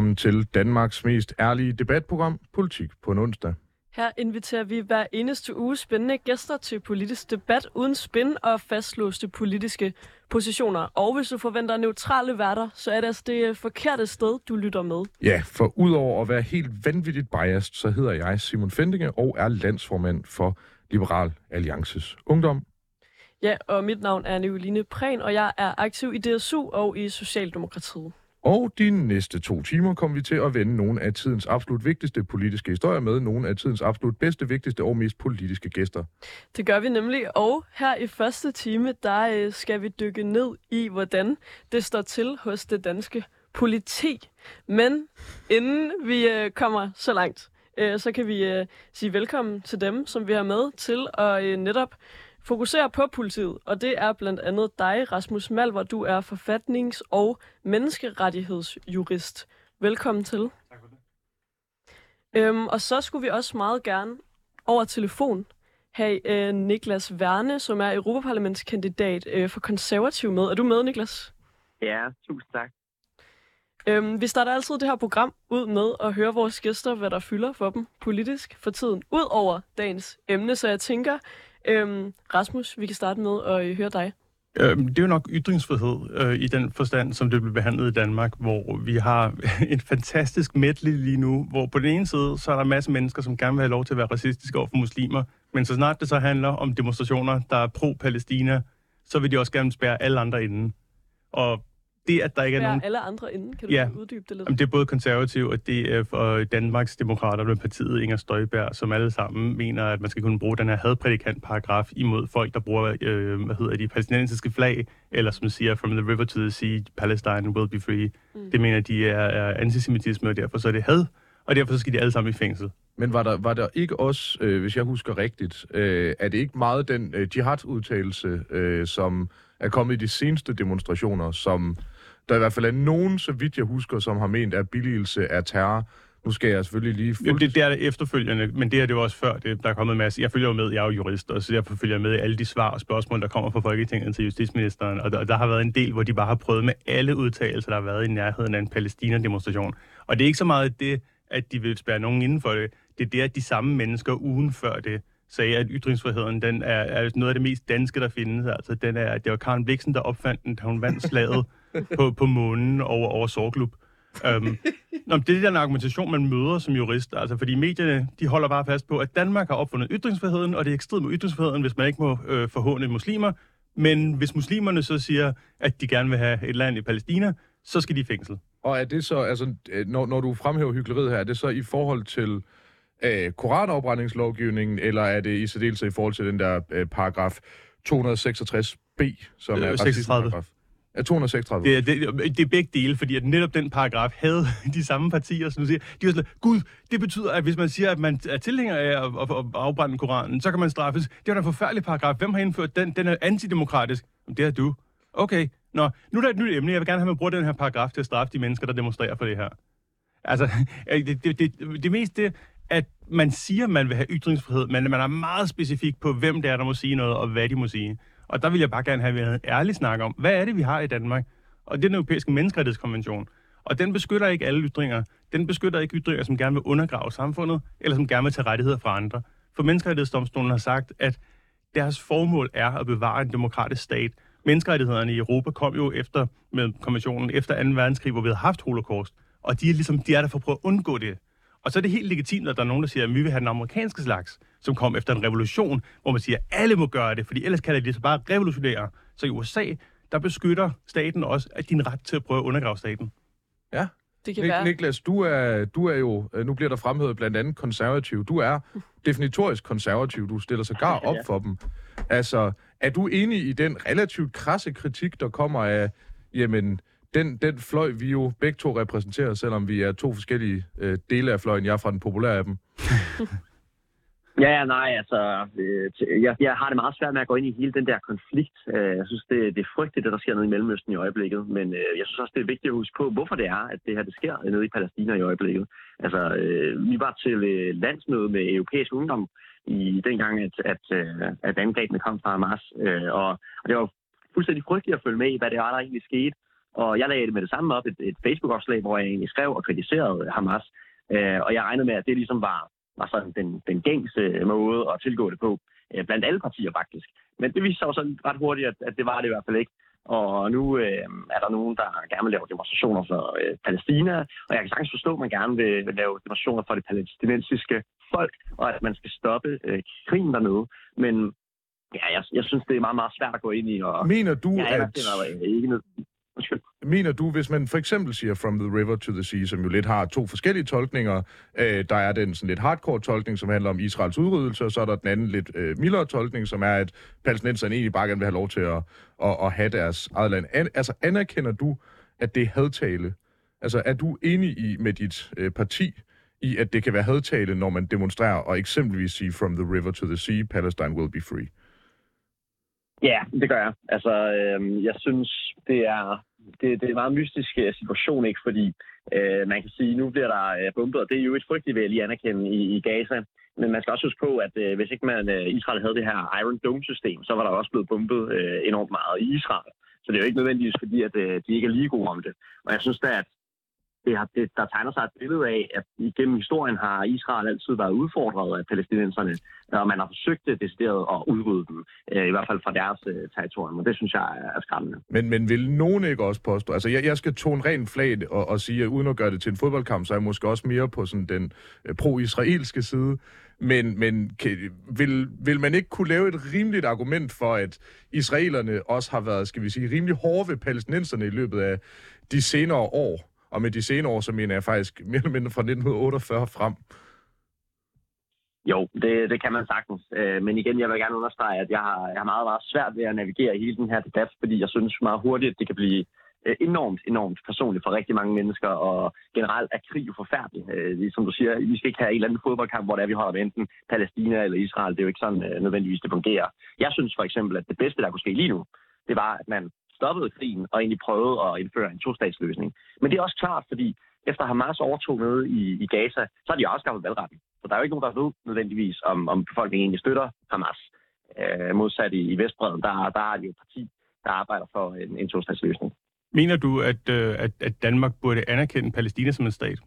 Velkommen til Danmarks mest ærlige debatprogram, Politik på en onsdag. Her inviterer vi hver eneste uge spændende gæster til politisk debat uden spin og fastlåste politiske positioner. Og hvis du forventer neutrale værter, så er det altså det forkerte sted, du lytter med. Ja, for udover at være helt vanvittigt biased, så hedder jeg Simon Fendinge og er landsformand for Liberal Alliances Ungdom. Ja, og mit navn er Nicoline Prehn, og jeg er aktiv i DSU og i Socialdemokratiet. Og de næste to timer kommer vi til at vende nogle af tidens absolut vigtigste politiske historier med nogle af tidens absolut bedste, vigtigste og mest politiske gæster. Det gør vi nemlig, og her i første time, der øh, skal vi dykke ned i, hvordan det står til hos det danske politi. Men inden vi øh, kommer så langt, øh, så kan vi øh, sige velkommen til dem, som vi har med til at øh, netop fokusere på politiet, og det er blandt andet dig, Rasmus Malver. Du er forfatnings- og menneskerettighedsjurist. Velkommen til. Tak for det. Øhm, og så skulle vi også meget gerne over telefon have øh, Niklas Værne, som er Europaparlamentskandidat øh, for konservativ med. Er du med, Niklas? Ja, tusind tak. Øhm, vi starter altid det her program ud med at høre vores gæster, hvad der fylder for dem politisk for tiden, ud over dagens emne. Så jeg tænker, Øhm, Rasmus, vi kan starte med at øh, høre dig. Øhm, det er jo nok ytringsfrihed øh, i den forstand, som det bliver behandlet i Danmark, hvor vi har et fantastisk medley lige nu, hvor på den ene side, så er der masser af mennesker, som gerne vil have lov til at være racistiske over for muslimer, men så snart det så handler om demonstrationer, der er pro-Palæstina, så vil de også gerne spære alle andre inden. Og det, at der ikke er nogen... alle andre inden? Kan du ja. uddybe det lidt? Jamen, det er både konservativ og DF og Danmarks Demokrater med partiet Inger Støjberg, som alle sammen mener, at man skal kunne bruge den her hadprædikant-paragraf imod folk, der bruger, øh, hvad hedder de, palæstinensiske flag, eller som siger, from the river to the sea, Palestine will be free. Mm. Det mener de er, er antisemitisme, og derfor så er det had, og derfor så skal de alle sammen i fængsel. Men var der, var der ikke også, øh, hvis jeg husker rigtigt, øh, er det ikke meget den øh, jihad-udtalelse, øh, som er kommet i de seneste demonstrationer, som der i hvert fald er nogen, så vidt jeg husker, som har ment, at billigelse af terror. Nu skal jeg selvfølgelig lige... Fuldt... Ja, det, det er det efterfølgende, men det er det jo også før, det, der er kommet en masse. Jeg følger jo med, jeg er jo jurist, og så derfor følger jeg med i alle de svar og spørgsmål, der kommer fra Folketinget til justitsministeren. Og der, der har været en del, hvor de bare har prøvet med alle udtalelser, der har været i nærheden af en Palæstina-demonstration. Og det er ikke så meget det, at de vil spære nogen inden for det. Det er det, at de samme mennesker ugen før det sagde, at ytringsfriheden den er, er noget af det mest danske, der findes. Altså, den er, det var Karen Bliksen, der opfandt den, da hun vandt slaget på, på månen over, over Sorglub. Um, øhm, nå, det er den argumentation, man møder som jurist. Altså, fordi medierne de holder bare fast på, at Danmark har opfundet ytringsfriheden, og det er ekstremt med ytringsfriheden, hvis man ikke må øh, forhåne muslimer. Men hvis muslimerne så siger, at de gerne vil have et land i Palæstina, så skal de i fængsel. Og er det så, altså, øh, når, når du fremhæver hyggeleriet her, er det så i forhold til øh, koranafbrændingslovgivningen, eller er det i særdeleshed i forhold til den der øh, paragraf 266b, som øh, er 36. Paragraf? Ja, 236. Det, det, det er begge dele, fordi at netop den paragraf havde de samme partier, som du siger. De var sådan, gud, det betyder, at hvis man siger, at man er tilhænger af at, at, at afbrænde Koranen, så kan man straffes. Det var en forfærdelig paragraf. Hvem har indført den? Den er antidemokratisk. Det er du. Okay, Nå, nu er der et nyt emne. Jeg vil gerne have, at man bruger den her paragraf til at straffe de mennesker, der demonstrerer for det her. Altså, det, det, det, det mest det, at man siger, at man vil have ytringsfrihed, men man er meget specifik på, hvem det er, der må sige noget, og hvad de må sige. Og der vil jeg bare gerne have en ærlig snak om, hvad er det, vi har i Danmark? Og det er den europæiske menneskerettighedskonvention. Og den beskytter ikke alle ytringer. Den beskytter ikke ytringer, som gerne vil undergrave samfundet, eller som gerne vil tage rettigheder fra andre. For menneskerettighedsdomstolen har sagt, at deres formål er at bevare en demokratisk stat. Menneskerettighederne i Europa kom jo efter med konventionen efter 2. verdenskrig, hvor vi havde haft holocaust. Og de er ligesom, de er der for at prøve at undgå det. Og så er det helt legitimt, at der er nogen, der siger, at vi vil have den amerikanske slags, som kom efter en revolution, hvor man siger, at alle må gøre det, fordi ellers kan det lige bare revolutionere. Så i USA, der beskytter staten også at din ret til at prøve at undergrave staten. Ja, Det kan Nik- være. Niklas, du er, du er jo, øh, nu bliver der fremhævet blandt andet konservativ. Du er definitorisk konservativ. Du stiller sig gar op Ja. for dem. Altså, er du enig i den relativt krasse kritik, der kommer af, jamen, den, den fløj, vi jo begge to repræsenterer, selvom vi er to forskellige øh, dele af fløjen. Jeg er fra den populære af dem. Ja, ja, nej, altså, øh, jeg, jeg har det meget svært med at gå ind i hele den der konflikt. Øh, Jeg synes, det, det er frygteligt, det der sker nede i Mellemøsten i øjeblikket, men øh, jeg synes også, det er vigtigt at huske på, hvorfor det er, at det her det sker nede i Palæstina i øjeblikket. Altså, øh, vi var til øh, landsmøde med europæisk ungdom i dengang, at, at, øh, at angrebene kom fra Hamas, øh, og, og det var fuldstændig frygteligt at følge med i, hvad det var, der egentlig skete. Og jeg lagde det med det samme op, et, et Facebook-opslag, hvor jeg egentlig skrev og kritiserede Hamas, øh, og jeg regnede med, at det ligesom var var sådan den, den gængse måde at tilgå det på, øh, blandt alle partier faktisk. Men det viste sig jo sådan ret hurtigt, at, at det var det i hvert fald ikke. Og nu øh, er der nogen, der gerne vil lave demonstrationer for øh, Palæstina, og jeg kan sagtens forstå, at man gerne vil, vil lave demonstrationer for det palæstinensiske folk, og at man skal stoppe øh, krigen dernede. Men ja, jeg, jeg synes, det er meget, meget svært at gå ind i, og Mener du, jeg at... øh, ikke noget. Undskyld. Mener du, hvis man for eksempel siger From the River to the Sea, som jo lidt har to forskellige tolkninger, øh, der er den sådan lidt hardcore tolkning, som handler om Israels udryddelse, og så er der den anden lidt øh, mildere tolkning, som er, at palæstinenserne egentlig bare gerne vil have lov til at, at, at have deres eget land. An, altså anerkender du, at det er hadtale? Altså er du enig i med dit øh, parti i, at det kan være hadtale, når man demonstrerer og eksempelvis sige From the River to the Sea, Palestine will be free? Ja, det gør jeg. Altså, øh, jeg synes, det er, det, det er en meget mystisk øh, situation, ikke? Fordi øh, man kan sige, nu bliver der øh, bombet, og det er jo et frygteligt, vil jeg lige anerkende, i, i Gaza. Men man skal også huske på, at øh, hvis ikke man, øh, Israel havde det her Iron Dome-system, så var der også blevet bombet øh, enormt meget i Israel. Så det er jo ikke nødvendigvis fordi, at øh, de ikke er lige gode om det. Og jeg synes da, at det har, det, der tegner sig et billede af, at igennem historien har Israel altid været udfordret af palæstinenserne, og man har forsøgt det decideret at udrydde dem, øh, i hvert fald fra deres øh, territorium, og det synes jeg er, skræmmende. Men, men vil nogen ikke også påstå... Altså, jeg, jeg skal tone ren flag og, og sige, at uden at gøre det til en fodboldkamp, så er jeg måske også mere på sådan den øh, pro-israelske side. Men, men kan, vil, vil man ikke kunne lave et rimeligt argument for, at israelerne også har været, skal vi sige, rimelig hårde ved palæstinenserne i løbet af de senere år? Og med de senere år, så mener jeg faktisk mere eller mindre fra 1948 frem. Jo, det, det kan man sagtens. Øh, men igen, jeg vil gerne understrege, at jeg har, jeg har meget, meget svært ved at navigere i hele den her debat, fordi jeg synes meget hurtigt, at det kan blive øh, enormt, enormt personligt for rigtig mange mennesker, og generelt er krig jo forfærdelig. Øh, ligesom du siger, vi skal ikke have en eller anden fodboldkamp, hvor det er, vi holder med enten Palæstina eller Israel. Det er jo ikke sådan øh, nødvendigvis, det fungerer. Jeg synes for eksempel, at det bedste, der kunne ske lige nu, det var, at man stoppede krigen og egentlig prøvede at indføre en to-statsløsning. Men det er også klart, fordi efter Hamas overtog nede i, i Gaza, så har de afskaffet valgretten. Så der er jo ikke nogen, der ved nødvendigvis, om, om befolkningen egentlig støtter Hamas. Øh, modsat i, i Vestbreden, der, der er de jo et parti, der arbejder for en, en to-statsløsning. Mener du, at, øh, at, at Danmark burde anerkende Palæstina som en stat?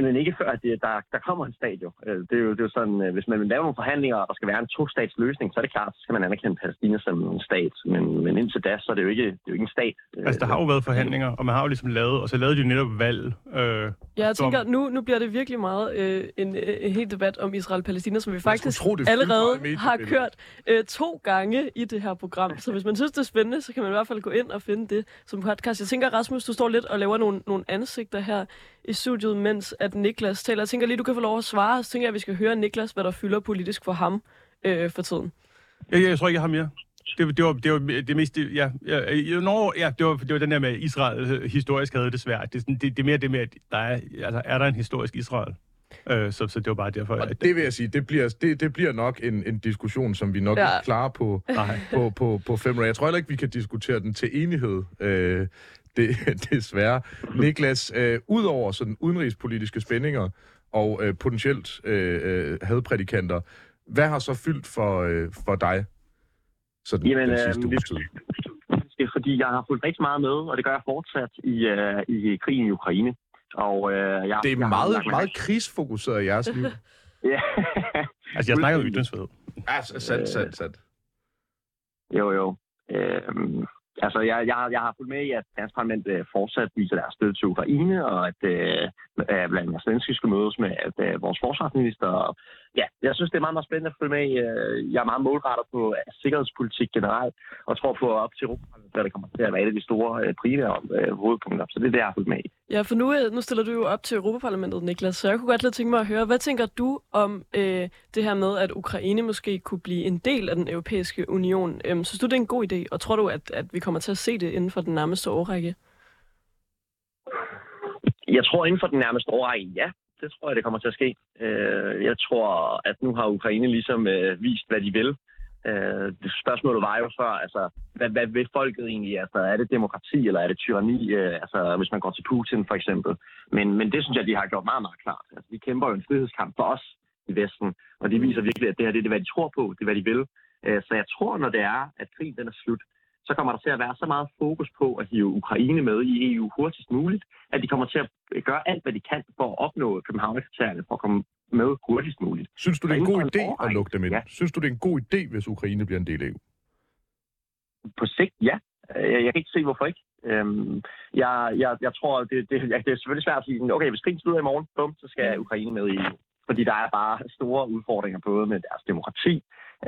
Men ikke før, at det, der, der kommer en stat jo. Øh, Det er jo, det er jo sådan, øh, hvis man vil lave nogle forhandlinger, og der skal være en to-stats løsning, så er det klart, så skal man anerkende Palæstina som en stat. Men, men indtil da, så er det jo ikke, det er jo ikke en stat. Altså, der har jo været forhandlinger, og man har jo ligesom lavet, og så lavede de jo netop valg. Øh, Ja, jeg som- tænker, nu, nu bliver det virkelig meget øh, en, øh, en helt debat om Israel-Palæstina, som vi faktisk tro, allerede har kørt øh, to gange i det her program. Så hvis man synes, det er spændende, så kan man i hvert fald gå ind og finde det som podcast. Jeg tænker, Rasmus, du står lidt og laver nogle, nogle ansigter her i studiet, mens at Niklas taler. Jeg tænker lige, du kan få lov at svare. Så tænker jeg, at vi skal høre Niklas, hvad der fylder politisk for ham øh, for tiden. Jeg, jeg tror ikke, jeg har mere. Det, det, var, det var det mest... det- Ja, ja, ja, når, ja det, var, det var den der med Israel øh, historisk havde det svært. Det, er det, det er mere det med, at der er, altså, er der en historisk Israel? Øh, så, så det var bare derfor, Og at... det vil jeg sige, det bliver, det, det bliver nok en, en diskussion, som vi nok Ja. ja. ikke klarer på, på, på, på fem år. Jeg tror heller ikke, vi kan diskutere den til enighed, øh, det, desværre. Niklas, øh, udover sådan udenrigspolitiske spændinger og øh, potentielt øh, øh, hadprædikanter, hvad har så fyldt for, øh, for dig sådan Jamen, den øh, sidste uges tid? Det er fordi, jeg har fulgt rigtig meget med, og det gør jeg fortsat i, øh, i krigen i Ukraine. Og, øh, jeg, Det er jeg har meget, mig- meget krigsfokuseret i jeres liv. Ja. Altså, jeg snakker jo ytringsfrihed. Ja, sandt, sandt, sandt. Jo, jo. Øhm, altså, jeg, jeg, har- jeg har fulgt med i, at Dansk Parlament øh, fortsat viser deres støtte til Ukraine, og at øh, øh, blandt andet Zelensky skal mødes med at, øh, vores forsvarsminister, og ja, jeg synes, det er meget, meget spændende at følge med. Øh, jeg er meget målrettet på sikkerhedspolitik generelt, og tror på op til Europa, hvad det kommer til at være et af de store øh, primære øh, hovedpunkter. Så det er det, jeg har fulgt med i. Ja, for nu, nu stiller du jo op til Europaparlamentet, Niklas, så jeg kunne godt lidt tænke mig at høre, hvad tænker du om øh, det her med, at Ukraine måske kunne blive en del af den europæiske union? Øhm, synes du, det er en god idé, og tror du, at, at vi kommer til at se det inden for den nærmeste årrække? Jeg tror inden for den nærmeste årrække, ja det tror jeg, det kommer til at ske. Øh, jeg tror, at nu har Ukraine ligesom øh, vist, hvad de vil. Øh, det spørgsmålet var jo før, altså, hvad, hvad vil folket egentlig? Altså, er det demokrati, eller er det tyranni? Øh, altså, hvis man går til Putin, for eksempel. Men, men det synes jeg, de har gjort meget, meget klart. Altså, de kæmper jo en frihedskamp for os i Vesten, og de viser virkelig, at det her det er, hvad de tror på, det er, hvad de vil. Øh, så jeg tror, når det er, at krigen den er slut, så kommer der til at være så meget fokus på at hive Ukraine med i EU hurtigst muligt, at de kommer til at gøre alt, hvad de kan for at opnå København-kriterierne, for at komme med hurtigst muligt. Synes du, det er en god idé at lukke dem ind? Ja. Synes du, det er en god idé, hvis Ukraine bliver en del af EU? På sigt, ja. Jeg, jeg kan ikke se, hvorfor ikke. Øhm, jeg, jeg, jeg tror, det, det, det er selvfølgelig svært at sige, okay, hvis krigen slutter i morgen, bum, så skal Ukraine med i EU. Fordi der er bare store udfordringer både med deres demokrati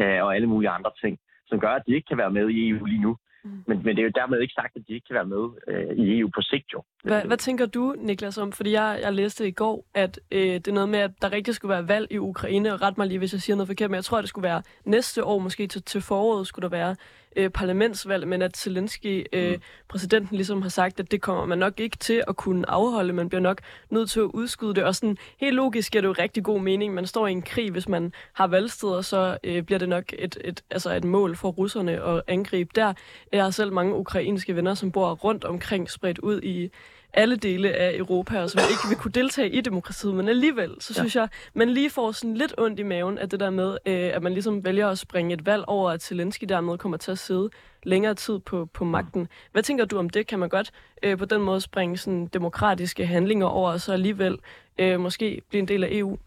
øh, og alle mulige andre ting, som gør, at de ikke kan være med i EU lige nu. Mm. Men, men det er jo dermed ikke sagt, at de ikke kan være med øh, i EU på sigt jo. Hvad, hvad tænker du, Niklas, om? Fordi jeg, jeg læste i går, at øh, det er noget med, at der rigtig skulle være valg i Ukraine. Og ret mig lige, hvis jeg siger noget forkert, men jeg tror, at det skulle være næste år, måske til, til foråret, skulle der være øh, parlamentsvalg, men at Zelensky, øh, mm. præsidenten, ligesom har sagt, at det kommer man nok ikke til at kunne afholde. Man bliver nok nødt til at udskyde det. Og sådan helt logisk er det jo rigtig god mening. Man står i en krig, hvis man har valgsteder, så øh, bliver det nok et, et, altså et mål for russerne at angribe der. Jeg har selv mange ukrainske venner, som bor rundt omkring, spredt ud i alle dele af Europa, og som ikke vil kunne deltage i demokratiet, men alligevel, så ja. synes jeg, man lige får sådan lidt ondt i maven af det der med, øh, at man ligesom vælger at springe et valg over, at Zelensky dermed kommer til at sidde længere tid på, på magten. Hvad tænker du om det? Kan man godt øh, på den måde springe sådan demokratiske handlinger over, og så alligevel øh, måske blive en del af EU?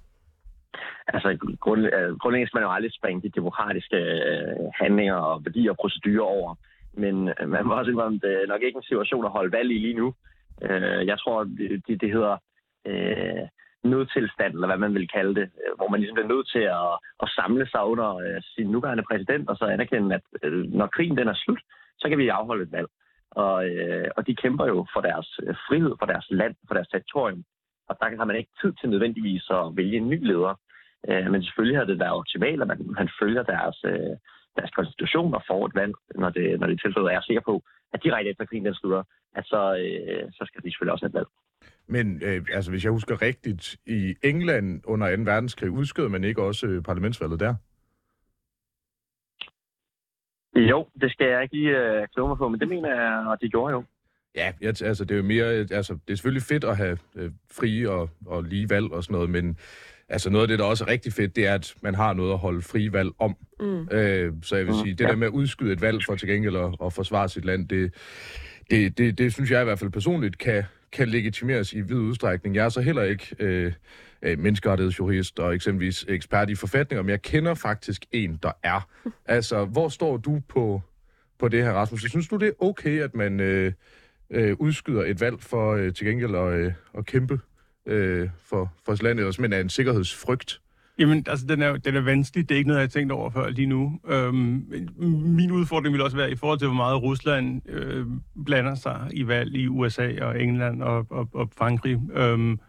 Altså, grund, øh, grundlæggende skal man jo aldrig springe de demokratiske øh, handlinger og værdier og procedurer over. Men øh, man må også indrømme, at det er nok ikke en situation at holde valg i lige nu. Øh, jeg tror, det, det hedder øh, nødtilstand, eller hvad man vil kalde det, øh, hvor man ligesom bliver nødt til at, at samle sig under øh, sin nuværende præsident, og så anerkende, at øh, når krigen den er slut, så kan vi afholde et valg. Og, øh, og de kæmper jo for deres øh, frihed, for deres land, for deres territorium. Og der har man ikke tid til nødvendigvis at vælge en ny leder. Øh, men selvfølgelig har det været optimalt, at man, man følger deres, øh, deres konstitution og får et valg, når det, når det tilfældet er sikker på, at direkte efter krigen den slutter, at så, øh, så skal de selvfølgelig også have valg. Men øh, altså, hvis jeg husker rigtigt, i England under 2. verdenskrig udskød man ikke også øh, parlamentsvalget der? Jo, det skal jeg ikke lige øh, kloge mig på, men det mener jeg, og de gjorde jo. Ja, altså det er jo mere, altså det er selvfølgelig fedt at have øh, frie og, og lige valg og sådan noget, men altså noget af det, der også er rigtig fedt, det er, at man har noget at holde frie valg om. Mm. Øh, så jeg vil mm. sige, det der med at udskyde et valg for til gengæld at, at forsvare sit land, det, det, det, det synes jeg i hvert fald personligt kan, kan legitimeres i vid udstrækning. Jeg er så heller ikke øh, øh, menneskerettighedsjurist og eksempelvis ekspert i forfatninger, men jeg kender faktisk en, der er. Altså, hvor står du på, på det her, Rasmus? Synes du, det er okay, at man øh, øh, udskyder et valg for øh, til gengæld at, øh, at kæmpe øh, for, for landet, eller simpelthen er en sikkerhedsfrygt? Jamen, altså, den er, den er vanskelig. Det er ikke noget, jeg har tænkt over før lige nu. Øhm, min udfordring vil også være i forhold til, hvor meget Rusland øh, blander sig i valg i USA og England og, og, og Frankrig. Øhm,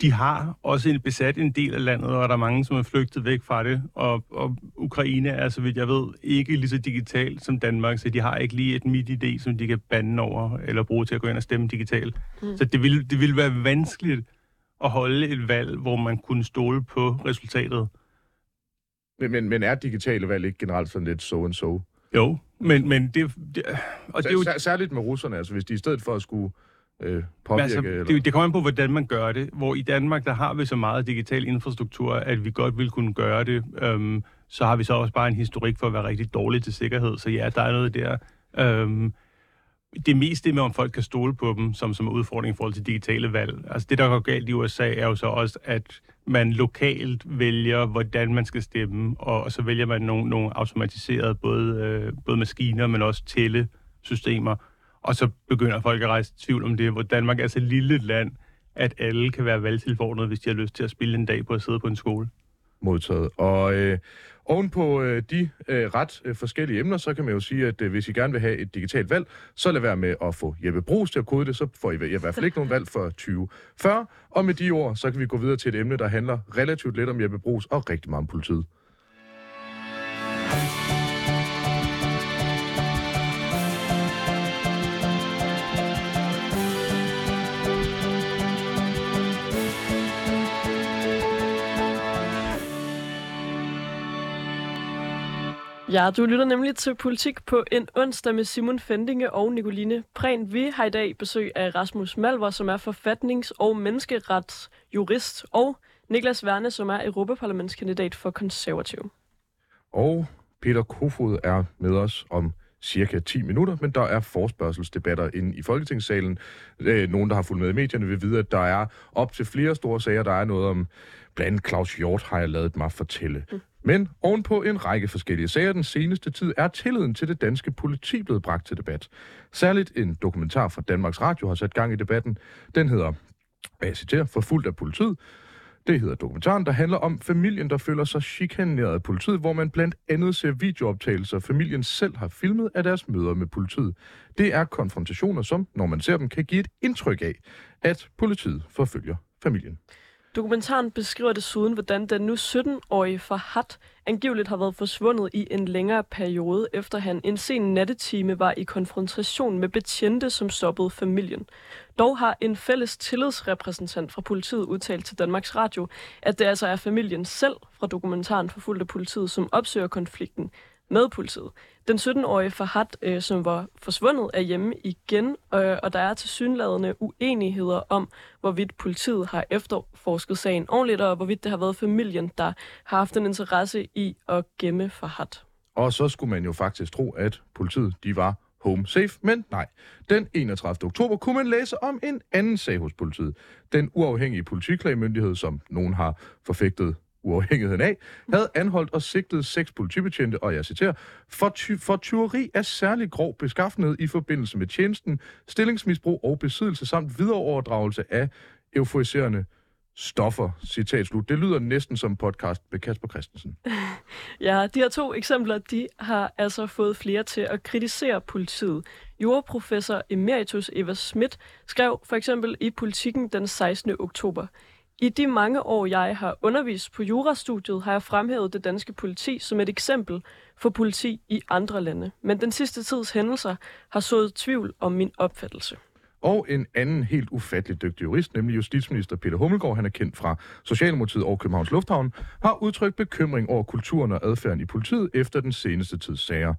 de har også en besat en del af landet, og der er mange, som er flygtet væk fra det. Og, og Ukraine er, så vidt jeg ved, ikke lige så digitalt som Danmark, så de har ikke lige et midt idé, som de kan bande over eller bruge til at gå ind og stemme digitalt. Mm. Så det vil, det vil være vanskeligt at holde et valg, hvor man kunne stole på resultatet. Men, men, men er digitale valg ikke generelt sådan lidt so and so? Jo, men, men det, det, og det er jo... Særligt med russerne, altså hvis de i stedet for at skulle øh, påvirke... Altså, eller? det, det kommer an på, hvordan man gør det. Hvor i Danmark, der har vi så meget digital infrastruktur, at vi godt vil kunne gøre det. Øhm, så har vi så også bare en historik for at være rigtig dårlige til sikkerhed. Så ja, der er noget der. Øhm, det meste med, om folk kan stole på dem, som, som er udfordring i forhold til digitale valg. Altså det, der går galt i USA, er jo så også, at man lokalt vælger, hvordan man skal stemme, og, og så vælger man nogle, nogle automatiserede både, øh, både maskiner, men også tællesystemer, og så begynder folk at rejse tvivl om det, hvor Danmark er så lille et land, at alle kan være valgtilforordnede, hvis de har lyst til at spille en dag på at sidde på en skole. modtaget. Og øh, oven på øh, de øh, ret øh, forskellige emner, så kan man jo sige, at øh, hvis I gerne vil have et digitalt valg, så lad være med at få Jeppe Brugs til at kode det, så får I i hvert fald ikke nogen valg for 2040. Og med de ord, så kan vi gå videre til et emne, der handler relativt lidt om Jeppe Brugs og rigtig meget om politiet. Ja, du lytter nemlig til Politik på en onsdag med Simon Fendinge og Nicoline Prehn. Vi har i dag besøg af Rasmus Malver, som er forfatnings- og menneskeretsjurist, og Niklas Werne, som er europaparlamentskandidat for konservativ. Og Peter Kofod er med os om cirka 10 minutter, men der er forspørgselsdebatter inde i Folketingssalen. Øh, nogen, der har fulgt med i medierne, vil vide, at der er op til flere store sager. Der er noget om, blandt andet Claus Hjort har jeg lavet mig fortælle. Mm. Men ovenpå en række forskellige sager den seneste tid er tilliden til det danske politi blevet bragt til debat. Særligt en dokumentar fra Danmarks Radio har sat gang i debatten. Den hedder, jeg citerer, Forfulgt af politiet. Det hedder dokumentaren, der handler om familien, der føler sig chikaneret af politiet, hvor man blandt andet ser videooptagelser, familien selv har filmet af deres møder med politiet. Det er konfrontationer, som, når man ser dem, kan give et indtryk af, at politiet forfølger familien. Dokumentaren beskriver desuden, hvordan den nu 17-årige Farhat angiveligt har været forsvundet i en længere periode, efter han en sen nattetime var i konfrontation med betjente, som stoppede familien. Dog har en fælles tillidsrepræsentant fra politiet udtalt til Danmarks Radio, at det altså er familien selv fra dokumentaren Forfulgte politiet, som opsøger konflikten med politiet. Den 17-årige Fahad, øh, som var forsvundet, er hjemme igen, øh, og der er til synladende uenigheder om, hvorvidt politiet har efterforsket sagen ordentligt, og hvorvidt det har været familien, der har haft en interesse i at gemme Fahad. Og så skulle man jo faktisk tro, at politiet de var home safe, men nej. Den 31. oktober kunne man læse om en anden sag hos politiet. Den uafhængige politiklagmyndighed, som nogen har forfægtet uafhængigheden af, havde anholdt og sigtet seks politibetjente, og jeg citerer, for, ty- for tyveri af særlig grov beskaffenhed i forbindelse med tjenesten, stillingsmisbrug og besiddelse samt videreoverdragelse af euforiserende stoffer, citat slut. Det lyder næsten som podcast med Kasper Christensen. Ja, de her to eksempler, de har altså fået flere til at kritisere politiet. Juraprofessor Emeritus Eva Schmidt skrev for eksempel i Politiken den 16. oktober. I de mange år, jeg har undervist på jurastudiet, har jeg fremhævet det danske politi som et eksempel for politi i andre lande. Men den sidste tids hændelser har sået tvivl om min opfattelse. Og en anden helt ufattelig dygtig jurist, nemlig justitsminister Peter Hummelgaard, han er kendt fra Socialdemokratiet og Københavns Lufthavn, har udtrykt bekymring over kulturen og adfærden i politiet efter den seneste tids sager.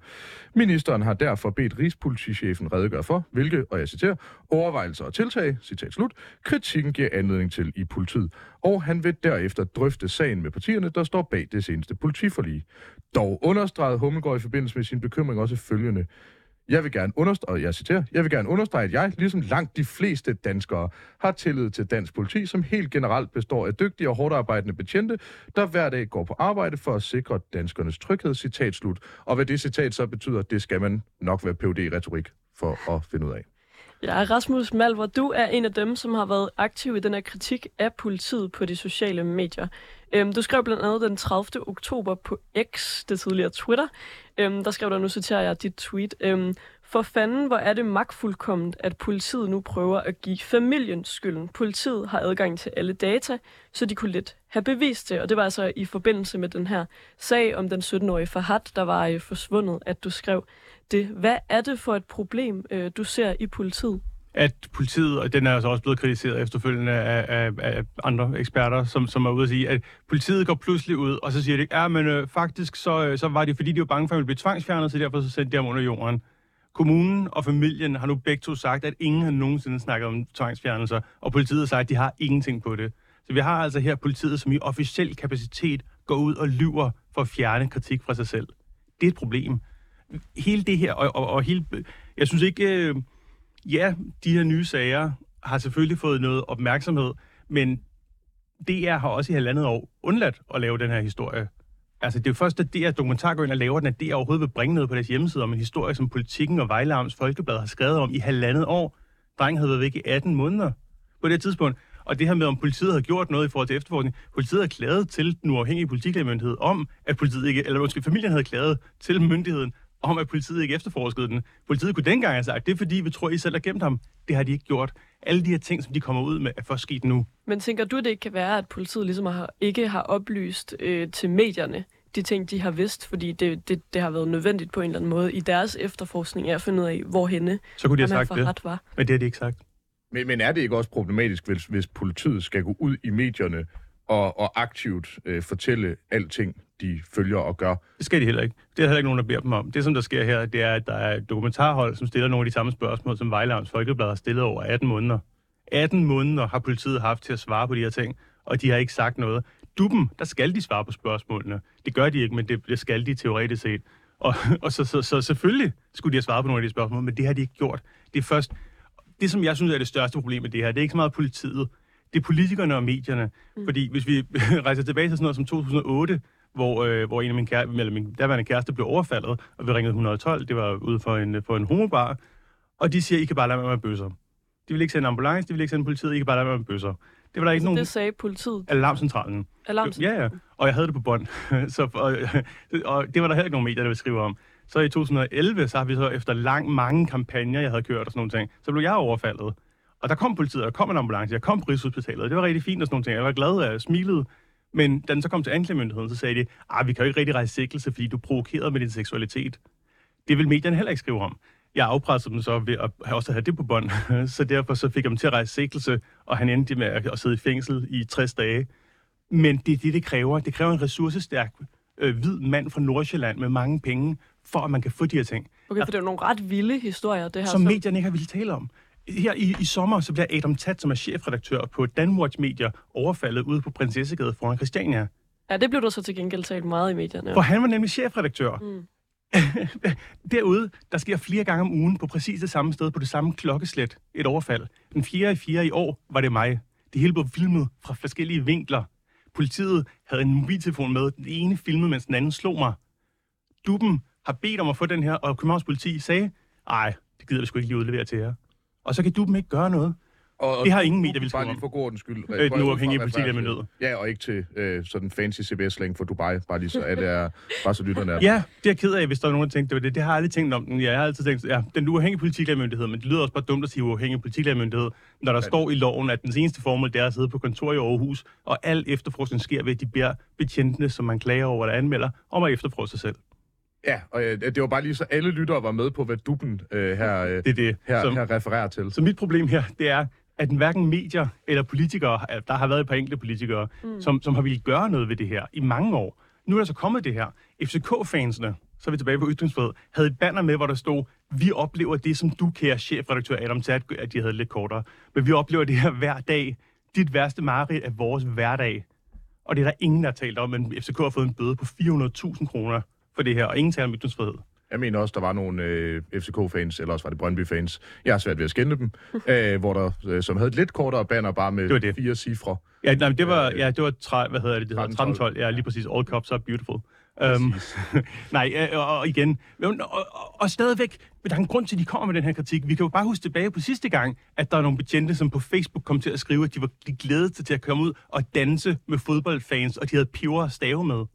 Ministeren har derfor bedt Rigspolitichefen redegøre for, hvilke, og jeg citerer, overvejelser og tiltag, citat slut, kritikken giver anledning til i politiet. Og han vil derefter drøfte sagen med partierne, der står bag det seneste politiforlig. Dog understregede Hummelgaard i forbindelse med sin bekymring også følgende. Jeg vil gerne understrege, jeg citerer, jeg vil gerne understrege, at jeg, ligesom langt de fleste danskere, har tillid til dansk politi, som helt generelt består af dygtige og hårdt arbejdende betjente, der hver dag går på arbejde for at sikre danskernes tryghed, citat slut. Og hvad det citat så betyder, det skal man nok være phd retorik for at finde ud af. Ja, Rasmus Malver, du er en af dem, som har været aktiv i den her kritik af politiet på de sociale medier. Øhm, du skrev blandt andet den 30. oktober på X, det tidligere Twitter. Øhm, der skrev du, nu citerer jeg dit tweet. Øhm, for fanden, hvor er det magtfuldkommet, at politiet nu prøver at give familien skylden. Politiet har adgang til alle data, så de kunne lidt have bevist det. Og det var altså i forbindelse med den her sag om den 17-årige Fahad, der var øh, forsvundet, at du skrev det. Hvad er det for et problem, øh, du ser i politiet? At politiet, og den er altså også blevet kritiseret efterfølgende af, af, af andre eksperter, som, som er ude at sige, at politiet går pludselig ud, og så siger de, ja, men øh, faktisk så, øh, så var det, fordi de var bange for, at de ville blive tvangsfjernet, så derfor så sendte de ham under jorden. Kommunen og familien har nu begge to sagt, at ingen har nogensinde snakket om tvangsfjernelser, og politiet har sagt, at de har ingenting på det. Så vi har altså her politiet, som i officiel kapacitet går ud og lyver for at fjerne kritik fra sig selv. Det er et problem. Hele det her, og, og, og hele... Jeg synes ikke... Øh, ja, de her nye sager har selvfølgelig fået noget opmærksomhed, men DR har også i halvandet år undladt at lave den her historie. Altså, det er jo først, at DR Dokumentar går ind og laver den, at DR overhovedet vil bringe noget på deres hjemmeside om en historie, som Politikken og Vejle Folkeblad har skrevet om i halvandet år. Drengen havde været væk i 18 måneder på det tidspunkt. Og det her med, om politiet har gjort noget i forhold til efterforskning. Politiet har klaget til den uafhængige politiklagemyndighed om, at politiet ikke, eller måske familien havde klaget til myndigheden om, at politiet ikke efterforskede den. Politiet kunne dengang have sagt, det er fordi, vi tror, I selv har gemt ham. Det har de ikke gjort. Alle de her ting, som de kommer ud med, er først sket nu. Men tænker du, det ikke kan være, at politiet ligesom har, ikke har oplyst øh, til medierne de ting, de har vidst, fordi det, det, det har været nødvendigt på en eller anden måde i deres efterforskning at finde ud af, hvorhenne Så kunne de have sagt det. var. Men det har de ikke sagt. Men, men er det ikke også problematisk, hvis, hvis politiet skal gå ud i medierne og, og aktivt øh, fortælle alting, de følger og gør? Det skal de heller ikke. Det er heller ikke nogen, der beder dem om. Det, som der sker her, det er, at der er et dokumentarhold, som stiller nogle af de samme spørgsmål, som Vejlavns Folkeblad har stillet over 18 måneder. 18 måneder har politiet haft til at svare på de her ting, og de har ikke sagt noget. Duben, der skal de svare på spørgsmålene. Det gør de ikke, men det, det skal de teoretisk set. Og, og så, så, så selvfølgelig skulle de have svaret på nogle af de spørgsmål, men det har de ikke gjort. Det er først... Det, som jeg synes er det største problem med det her, det er ikke så meget politiet. Det er politikerne og medierne. Mm. Fordi hvis vi rejser tilbage til sådan noget som 2008, hvor, øh, hvor en af mine, kære, eller min daværende kæreste blev overfaldet, og vi ringede 112, det var ude for en, for en homobar, og de siger, I kan bare lade være med bøsser. De vil ikke sende ambulance, de vil ikke sende politiet, I kan bare lade være med bøsser. Det var der ikke Så nogen... det sagde politiet. Alarmcentralen. Alarmcentralen. Ja, ja. Og jeg havde det på bånd. så, og, og det var der heller ikke nogen medier, der ville skrive om. Så i 2011, så har vi så efter lang, mange kampagner, jeg havde kørt og sådan nogle ting, så blev jeg overfaldet. Og der kom politiet, der kom en ambulance, jeg kom på Rigshospitalet. Det var rigtig fint og sådan nogle ting. Jeg var glad, og jeg smilede. Men da den så kom til anklagemyndigheden, så sagde de, ah, vi kan jo ikke rigtig rejse sigtelse, fordi du provokerede med din seksualitet. Det vil medierne heller ikke skrive om. Jeg afpressede dem så ved at have også have det på bånd. så derfor så fik jeg dem til at rejse sigtelse, og han endte med at sidde i fængsel i 60 dage. Men det er det, det kræver. Det kræver en ressourcestærk øh, hvid mand fra Nordsjælland med mange penge, for at man kan få de her ting. Okay, for det er jo nogle ret vilde historier, det her. Som så- medierne ikke har ville tale om. Her i, i sommer, så bliver Adam Tat, som er chefredaktør på Danwatch Media, overfaldet ude på Prinsessegade foran Christiania. Ja, det blev der så til gengæld talt meget i medierne. For han var nemlig chefredaktør. Mm. Derude, der sker flere gange om ugen på præcis det samme sted, på det samme klokkeslæt, et overfald. Den 4. i 4. i år var det mig. Det hele blev filmet fra forskellige vinkler. Politiet havde en mobiltelefon med. Den ene filmede, mens den anden slog mig. Duben har bedt om at få den her, og Københavns politi sagde, ej, det gider vi sgu ikke lige udlevere til jer. Og så kan Duben ikke gøre noget. Og, og Det har ingen medier vil Bare skrive lige om. for god ordens skyld. Øh, den uafhængige politiklagemyndighed. Ja, og ikke til øh, sådan fancy CBS-slang for Dubai, bare lige så alle er, bare så lytterne er. Ja, det er jeg ked af, hvis der er nogen, der tænkte, det var det. Det har jeg aldrig tænkt om den. Ja, jeg har altid tænkt, ja, den uafhængige politiklagemyndighed, men det lyder også bare dumt at sige uafhængig politiklagemyndighed, når der står i loven, at den eneste formål, det er at sidde på kontor i Aarhus, og al efterforskning sker ved, at de beder betjentene, som man klager over eller anmelder, om at efterforske sig selv. Ja, og øh, det var bare lige så alle lyttere var med på, hvad duben øh, her, øh, Det er det. her, som, her refererer til. Så mit problem her, det er, at hverken medier eller politikere, der har været et par enkelte politikere, mm. som, som har ville gøre noget ved det her i mange år. Nu er der så kommet det her. FCK-fansene, så er vi tilbage på ytringsfrihed, havde et banner med, hvor der stod, vi oplever det, som du, kære chefredaktør Adam Tat, at de havde lidt kortere. Men vi oplever det her hver dag. Dit værste mareridt er vores hverdag. Og det er der ingen, der har talt om, men FCK har fået en bøde på 400.000 kroner for det her, og ingen taler om ytringsfrihed. Jeg mener også, der var nogle øh, FCK-fans, eller også var det Brøndby-fans. Jeg har svært ved at skænde dem, øh, hvor der, øh, som havde et lidt kortere banner, bare med Det var det. fire cifre. Ja, nej, men det var, Øh, ja, det var tre, hvad hedder det, det hedder 13-12. Ja, lige præcis. All cops are beautiful. Um, nej, øh, og, og igen. Og, og, og stadigvæk, der er en grund til, at de kommer med den her kritik. Vi kan jo bare huske tilbage på sidste gang, at der er nogle betjente, som på Facebook kom til at skrive, at de var de glædede sig til at komme ud og danse med fodboldfans, og de havde peber og stave med.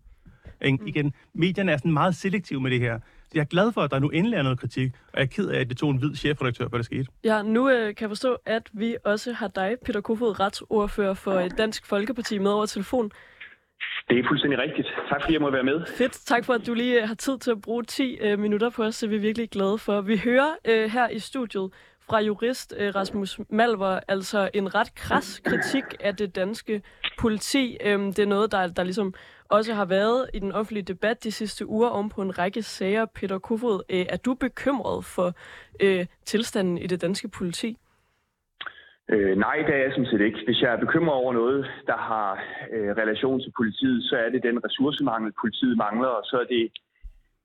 Ikke? Igen, medierne er sådan meget selektive med det her. Så jeg er glad for, at der nu endelig er noget kritik, og jeg er ked af, at det tog en hvid chefredaktør, for det skete. Ja, nu øh, kan jeg forstå, at vi også har dig, Peter Kofod, retsordfører for Dansk Folkeparti, med over telefon. Det er fuldstændig rigtigt. Tak fordi jeg må være med. Fedt. Tak for, at du lige øh, har tid til at bruge 10 øh, minutter på os. Det er vi virkelig glade for. Vi hører øh, her i studiet fra jurist øh, Rasmus Malver, altså en ret kras kritik af det danske politi. Øhm, det er noget, der, der ligesom også har været i den offentlige debat de sidste uger om på en række sager. Peter Kofod, øh, er du bekymret for øh, tilstanden i det danske politi? Øh, nej, det er jeg sådan set ikke. Hvis jeg er bekymret over noget, der har øh, relation til politiet, så er det den ressourcemangel, politiet mangler, og så er det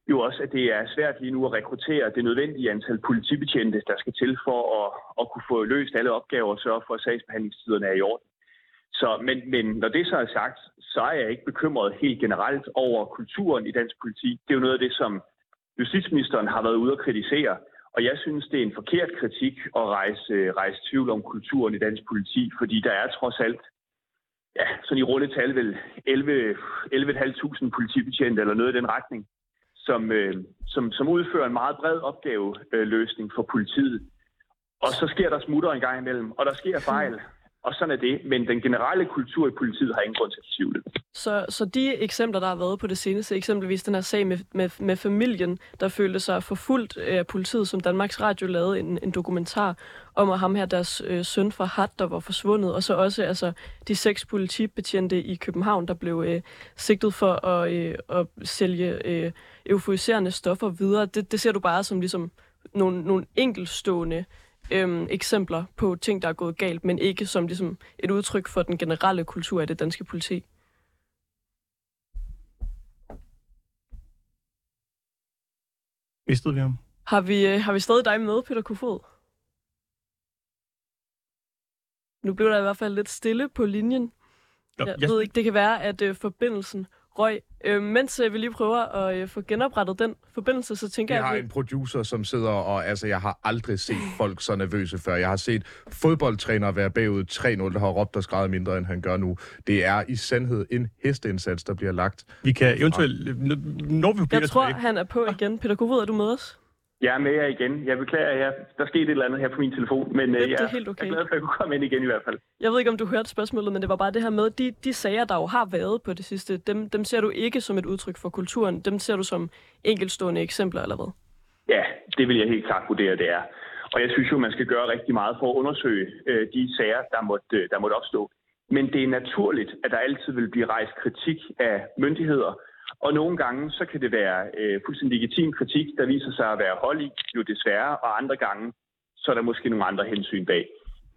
jo også, at det er svært lige nu at rekruttere det nødvendige antal politibetjente, der skal til for at, at kunne få løst alle opgaver og sørge for, at sagsbehandlingstiderne er i orden. Så, men, men når det så er sagt, så er jeg ikke bekymret helt generelt over kulturen i dansk politik. Det er jo noget af det, som justitsministeren har været ude at kritisere. Og jeg synes, det er en forkert kritik at rejse, rejse tvivl om kulturen i dansk politi, fordi der er trods alt, ja, sådan i runde tal vel 11 11.500 politibetjente eller noget i den retning, som, øh, som, som udfører en meget bred opgaveløsning for politiet. Og så sker der smutter en gang imellem, og der sker fejl. Og sådan er det. Men den generelle kultur i politiet har ingen grund til at tvivle. Så, så de eksempler, der har været på det seneste, eksempelvis den her sag med, med, med familien, der følte sig forfulgt af politiet, som Danmarks Radio lavede en, en dokumentar om, at ham her, deres øh, søn fra Hat, der var forsvundet, og så også altså, de seks politibetjente i København, der blev øh, sigtet for at, øh, at sælge øh, euforiserende stoffer videre. Det, det ser du bare som ligesom nogle, nogle enkeltstående øhm, eksempler på ting, der er gået galt, men ikke som ligesom, et udtryk for den generelle kultur af det danske politi. Mistede vi ham? Har vi, øh, har vi stadig dig med, Peter Kofod? Nu blev der i hvert fald lidt stille på linjen. Nå, Jeg jeg, ved ikke, det kan være, at øh, forbindelsen røg. Øh, mens øh, vi lige prøver at øh, få genoprettet den forbindelse, så tænker Jeg jeg, har at vi, en producer, som sidder og... Altså, jeg har aldrig set folk så nervøse før. Jeg har set fodboldtrænere være bagud 3-0, der har råbt og skrevet mindre, end han gør nu. Det er i sandhed en hesteindsats, der bliver lagt. vi kan eventuelt... Når vi bliver jeg tror, tilbage, han er på igen. Peter Kofod, er du med os? Jeg er med jer igen. Jeg beklager, jeg, der skete et eller andet her på min telefon, men Det- øh, det er jeg, helt okay. jeg er glad for, at jeg kunne komme ind igen i hvert fald. Jeg ved ikke, om du hørte spørgsmålet, men det var bare det her med, de, de sager, der jo har været på det sidste, dem, dem ser du ikke som et udtryk for kulturen. Dem ser du som enkeltstående eksempler, eller hvad? Ja, det vil jeg helt klart vurdere, det er. Og jeg synes jo, man skal gøre rigtig meget for at undersøge øh, de sager, der måtte, øh, der måtte opstå. Men det er naturligt, at der altid vil blive rejst kritik af myndigheder, og nogle gange så kan det være øh, fuldstændig legitim kritik, der viser sig at være hold i, jo desværre, og andre gange så er der måske nogle andre hensyn bag.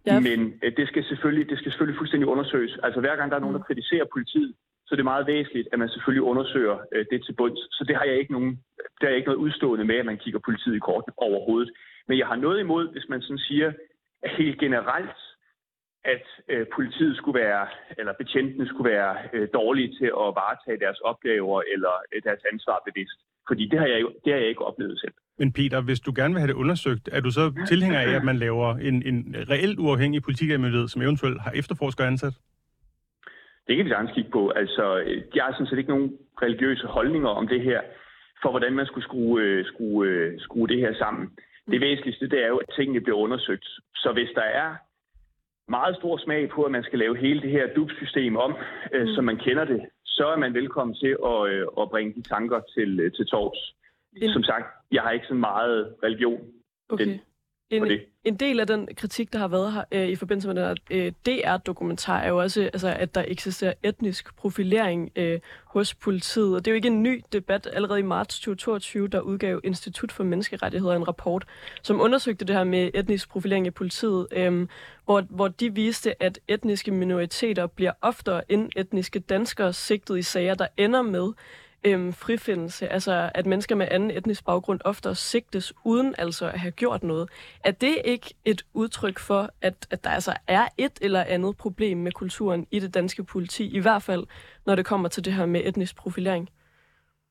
Ja. Men øh, det, skal selvfølgelig, det skal selvfølgelig fuldstændig undersøges. Altså hver gang der er nogen, der kritiserer politiet, så er det meget væsentligt, at man selvfølgelig undersøger øh, det til bunds. Så det har jeg ikke nogen, der er ikke noget udstående med, at man kigger politiet i kortene overhovedet. Men jeg har noget imod, hvis man sådan siger, at helt generelt, at øh, politiet skulle være, eller betjentene skulle være øh, dårlige til at varetage deres opgaver eller øh, deres ansvar bevidst. Fordi det har, jeg jo, det har jeg ikke oplevet selv. Men Peter, hvis du gerne vil have det undersøgt, er du så tilhænger af, at man laver en, en reelt uafhængig politikermyndighed, som eventuelt har efterforsker ansat? Det kan vi sagtens kigge på. Altså, øh, jeg har sådan set ikke nogen religiøse holdninger om det her, for hvordan man skulle skrue, øh, skrue, øh, skrue det her sammen. Det væsentligste, det er jo, at tingene bliver undersøgt. Så hvis der er meget stor smag på, at man skal lave hele det her DUB-system om, øh, Mm. som man kender det, så er man velkommen til at, øh, at bringe de tanker til, øh, til torvs. En- Som sagt, jeg har ikke så meget religion Okay. Den- En, det. en del af den kritik, der har været her øh, i forbindelse med den her øh, DR-dokumentar, er jo også, altså, at der eksisterer etnisk profilering øh, hos politiet. Og det er jo ikke en ny debat. Allerede i marts 2022, der udgav Institut for Menneskerettigheder en rapport, som undersøgte det her med etnisk profilering i politiet, øh, hvor, hvor de viste, at etniske minoriteter bliver oftere end etniske danskere sigtet i sager, der ender med øhm, frifindelse, altså at mennesker med anden etnisk baggrund ofte sigtes uden altså at have gjort noget. Er det ikke et udtryk for, at, at der altså er et eller andet problem med kulturen i det danske politi, i hvert fald når det kommer til det her med etnisk profilering?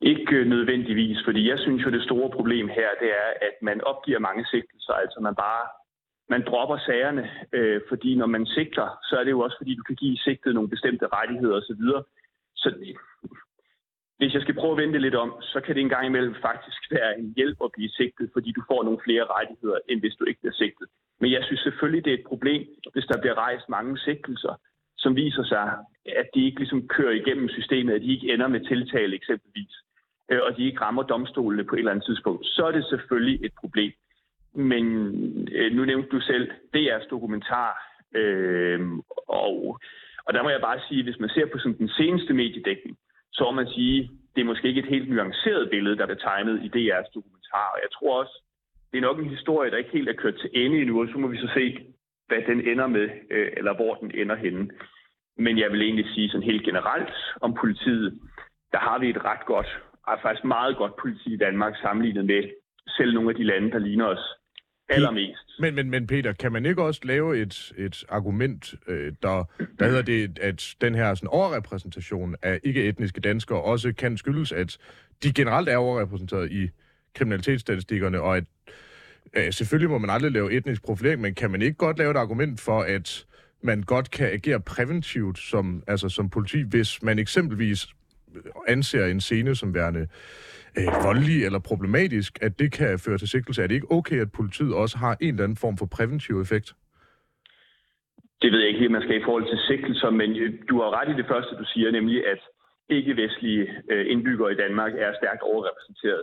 Ikke nødvendigvis, fordi jeg synes jo, det store problem her, det er, at man opgiver mange sigtelser. Altså man bare man dropper sagerne, øh, fordi når man sigter, så er det jo også, fordi du kan give sigtet nogle bestemte rettigheder osv. Så hvis jeg skal prøve at vente lidt om, så kan det en gang imellem faktisk være en hjælp at blive sigtet, fordi du får nogle flere rettigheder, end hvis du ikke bliver sigtet. Men jeg synes selvfølgelig, det er et problem, hvis der bliver rejst mange sigtelser, som viser sig, at de ikke ligesom kører igennem systemet, at de ikke ender med tiltale eksempelvis, øh, og de ikke rammer domstolene på et eller andet tidspunkt, så er det selvfølgelig et problem. Men øh, nu nævnte du selv DR's dokumentar, øh, og, og der må jeg bare sige, hvis man ser på sådan den seneste mediedækning, så må man sige, det er måske ikke et helt nuanceret billede, der bliver tegnet i DR's dokumentar. Og jeg tror også, det er nok en historie, der ikke helt er kørt til ende endnu, og så må vi så se, hvad den ender med, øh, eller hvor den ender henne. Men jeg vil egentlig sige sådan helt generelt om politiet, der har vi et ret godt, og faktisk meget godt politi i Danmark sammenlignet med selv nogle af de lande, der ligner os allermest. Men, men, men Peter, kan man ikke også lave et, et argument, øh, der, der hedder det, at den her sådan, overrepræsentation af ikke-etniske danskere også kan skyldes, at de generelt er overrepræsenteret i kriminalitetsstatistikkerne, og at øh, selvfølgelig må man aldrig lave etnisk profilering, men kan man ikke godt lave et argument for, at man godt kan agere præventivt som, altså som politi, hvis man eksempelvis anser en scene som værende øh, voldelig eller problematisk, at det kan føre til sigtelse. Er det ikke okay, at politiet også har en eller anden form for præventiv effekt? Det ved jeg ikke helt, man skal i forhold til sigtelser, men du har ret i det første, du siger, nemlig at ikke-vestlige øh, indbyggere i Danmark er stærkt overrepræsenteret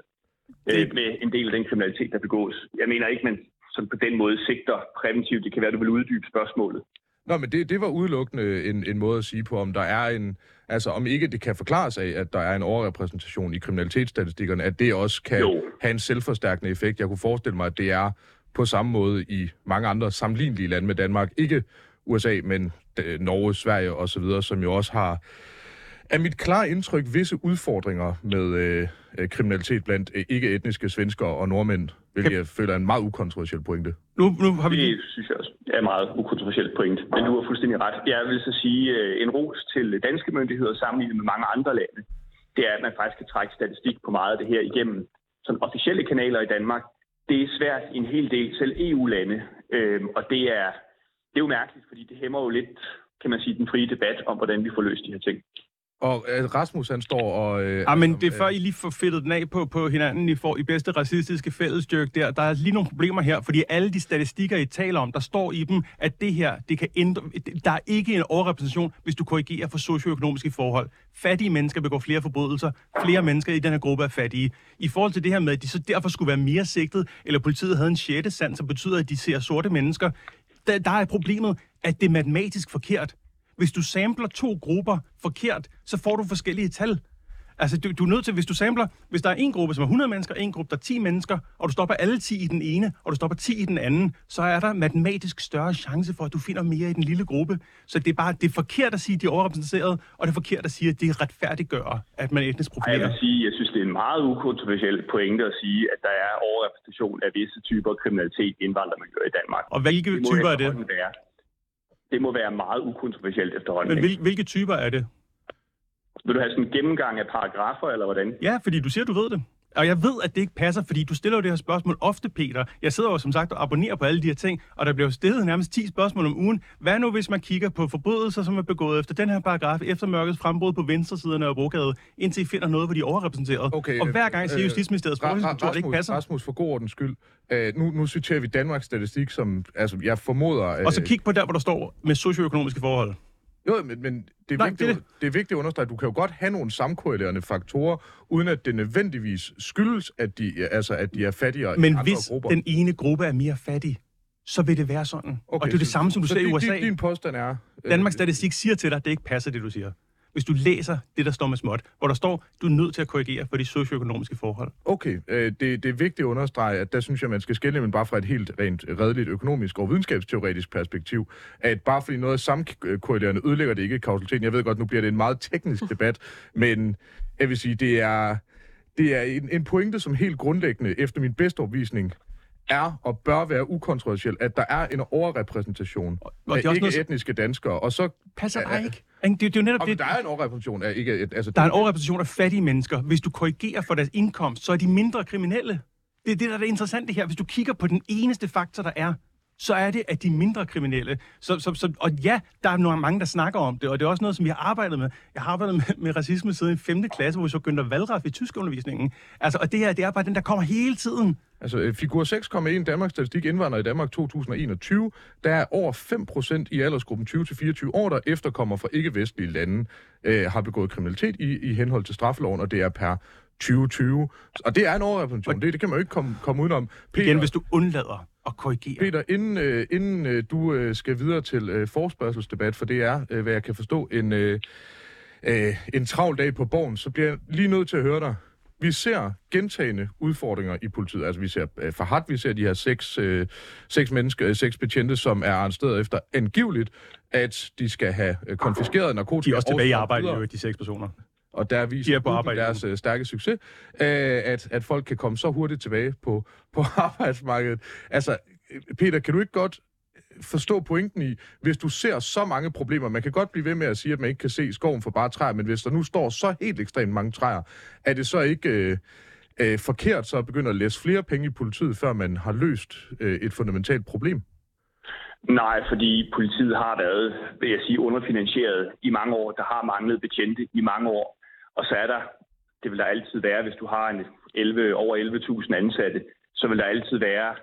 øh, med en del af den kriminalitet, der begås. Jeg mener ikke, man som på den måde sigter præventivt. Det kan være, du vil uddybe spørgsmålet. Nå, men det, det var udelukkende en, en måde at sige på, om der er en, altså om ikke det kan forklares af, at der er en overrepræsentation i kriminalitetsstatistikkerne, at det også kan jo. have en selvforstærkende effekt. Jeg kunne forestille mig, at det er på samme måde i mange andre sammenlignelige lande med Danmark. Ikke USA, men øh, Norge, Sverige osv., som jo også har er mit klare indtryk visse udfordringer med øh, øh, kriminalitet blandt øh, ikke-etniske svenskere og nordmænd, hvilket jeg føler er en meget ukontroversiel pointe. Nu, nu har vi... Det synes jeg også er en meget ukontroversiel point, men du har fuldstændig ret. Jeg vil så sige øh, en ros til danske myndigheder sammenlignet med mange andre lande. Det er, at man faktisk kan trække statistik på meget af det her igennem som officielle kanaler i Danmark. Det er svært i en hel del, selv EU-lande, øh, og det er, det er jo mærkeligt, fordi det hæmmer jo lidt, kan man sige, den frie debat om, hvordan vi får løst de her ting. Og øh, Rasmus, han står og... Øh, ja, men det er før, I lige får fedtet den af på, på hinanden, I får i bedste racistiske fællesstyrk der. Der er lige nogle problemer her, fordi alle de statistikker, I taler om, der står i dem, at det her, det kan ændre... Der er ikke en overrepræsentation, hvis du korrigerer for socioøkonomiske forhold. Fattige mennesker begår flere forbrydelser. Flere mennesker i den her gruppe er fattige. I forhold til det her med, at de så derfor skulle være mere sigtet, eller politiet havde en sjette sand, som betyder, at de ser sorte mennesker, der, der er problemet, at det er matematisk forkert. Hvis du samler to grupper forkert, så får du forskellige tal. Altså, du, du er nødt til, hvis du samler, hvis der er en gruppe, som er 100 mennesker, en gruppe, der er 10 mennesker, og du stopper alle 10 i den ene, og du stopper 10 i den anden, så er der matematisk større chance for, at du finder mere i den lille gruppe. Så det er bare, det er forkert at sige, at de er overrepræsenteret, og det er forkert at sige, at det retfærdiggør, at man etnisk profilerer. Jeg vil sige, jeg synes, det er en meget ukontroversiel pointe at sige, at der er overrepræsentation af visse typer kriminalitet i indvandrermiljøer i Danmark. Og hvilke typer er det? Være det må være meget ukontroversielt efterhånden. Men hvil, hvilke typer er det? Vil du have sådan en gennemgang af paragrafer, eller hvordan? Ja, fordi du siger, du ved det. Og jeg ved, at det ikke passer, fordi du stiller jo det her spørgsmål ofte, Peter. Jeg sidder jo som sagt og abonnerer på alle de her ting, og der bliver stillet nærmest 10 spørgsmål om ugen. Hvad nu, hvis man kigger på forbrydelser, som er begået efter den her paragraf, efter mørkets frembrud på venstre side af Brogade, indtil I finder noget, hvor de er overrepræsenteret? Okay, og hver gang siger øh, Justitsministeriets forskningskontor, det ikke passer. Rasmus, for god ordens skyld. Uh, nu, nu citerer vi Danmarks Statistik, som altså, jeg formoder... Uh, og så kig på der, hvor der står med socioøkonomiske forhold. Jo, men, men det, er Nej, vigtigt, det, det. er vigtigt at understrege, at du kan jo godt have nogle samkorrelerende faktorer, uden at det nødvendigvis skyldes, at de, altså, at de er fattigere men i andre hvis grupper. den ene gruppe er mere fattig, så vil det være sådan. Okay, og det er det samme, som du så ser i USA. Din, din påstand er... Danmarks Statistik siger til dig, at det ikke passer, det du siger hvis du læser det, der står med småt, hvor der står, du er nødt til at korrigere for de socioøkonomiske forhold. Okay, øh, det, det er vigtigt at understrege, at der synes jeg, man skal skille, men bare fra et helt rent redeligt økonomisk og videnskabsteoretisk perspektiv, at bare fordi noget er samkorrelerende, ødelægger det ikke kausaliteten. Jeg ved godt, nu bliver det en meget teknisk debat, men jeg vil sige, det er, det er en, en pointe, som helt grundlæggende, efter min bedste opvisning, er og bør være ukontroversiel, at der er en overrepræsentation og, og af ikke-etniske danskere, og så... Passer dig ikke? Det, det er jo netop og det. Der er en overrepræsentation af ikke... Altså, der er en overrepræsentation af fattige mennesker. Hvis du korrigerer for deres indkomst, så er de mindre kriminelle. Det er det, der er det interessante her. Hvis du kigger på den eneste faktor, der er, så er det, at de mindre kriminelle. Så, så, så, og ja, der er nogle mange, der snakker om det, og det er også noget, som vi har arbejdet med. Jeg har arbejdet med, med racisme siden i 5. klasse, hvor vi så Günther Valraff i tyskundervisningen. Altså, og det her, det er bare den, der kommer hele tiden. Altså, øh, figur 6,1 Danmarks Statistik indvandrer i Danmark 2021. Der er over 5% i aldersgruppen 20-24 år, der efterkommer fra ikke-vestlige lande, øh, har begået kriminalitet i, i henhold til straffeloven, og det er per 2020. Og det er en overrepræsentation. Det, det kan man jo ikke komme, komme udenom. Peter, Igen, hvis du undlader at korrigere. Peter, inden, øh, inden øh, du øh, skal videre til øh, forspørgselsdebat, for det er, øh, hvad jeg kan forstå, en, øh, øh, en travl dag på borgen, så bliver jeg lige nødt til at høre dig. Vi ser gentagende udfordringer i politiet. Altså, vi ser øh, Farhat, vi ser de her seks, øh, seks mennesker, øh, seks betjente, som er arresteret efter angiveligt, at de skal have øh, konfiskeret narkotika. De er også tilbage i arbejde, jo, de seks personer og der viser de på arbejde deres uh, stærke succes, uh, at, at folk kan komme så hurtigt tilbage på, på arbejdsmarkedet. Altså, Peter, kan du ikke godt forstå pointen i, hvis du ser så mange problemer, man kan godt blive ved med at sige, at man ikke kan se skoven for bare træer, men hvis der nu står så helt ekstremt mange træer, er det så ikke... Uh, øh, forkert så at begynde at læse flere penge i politiet, før man har løst øh, et fundamentalt problem? Nej, fordi politiet har været, vil jeg sige, underfinansieret i mange år. Der har manglet betjente i mange år. Og så er der, det vil der altid være, hvis du har en 11, over 11.000 ansatte, så vil der altid være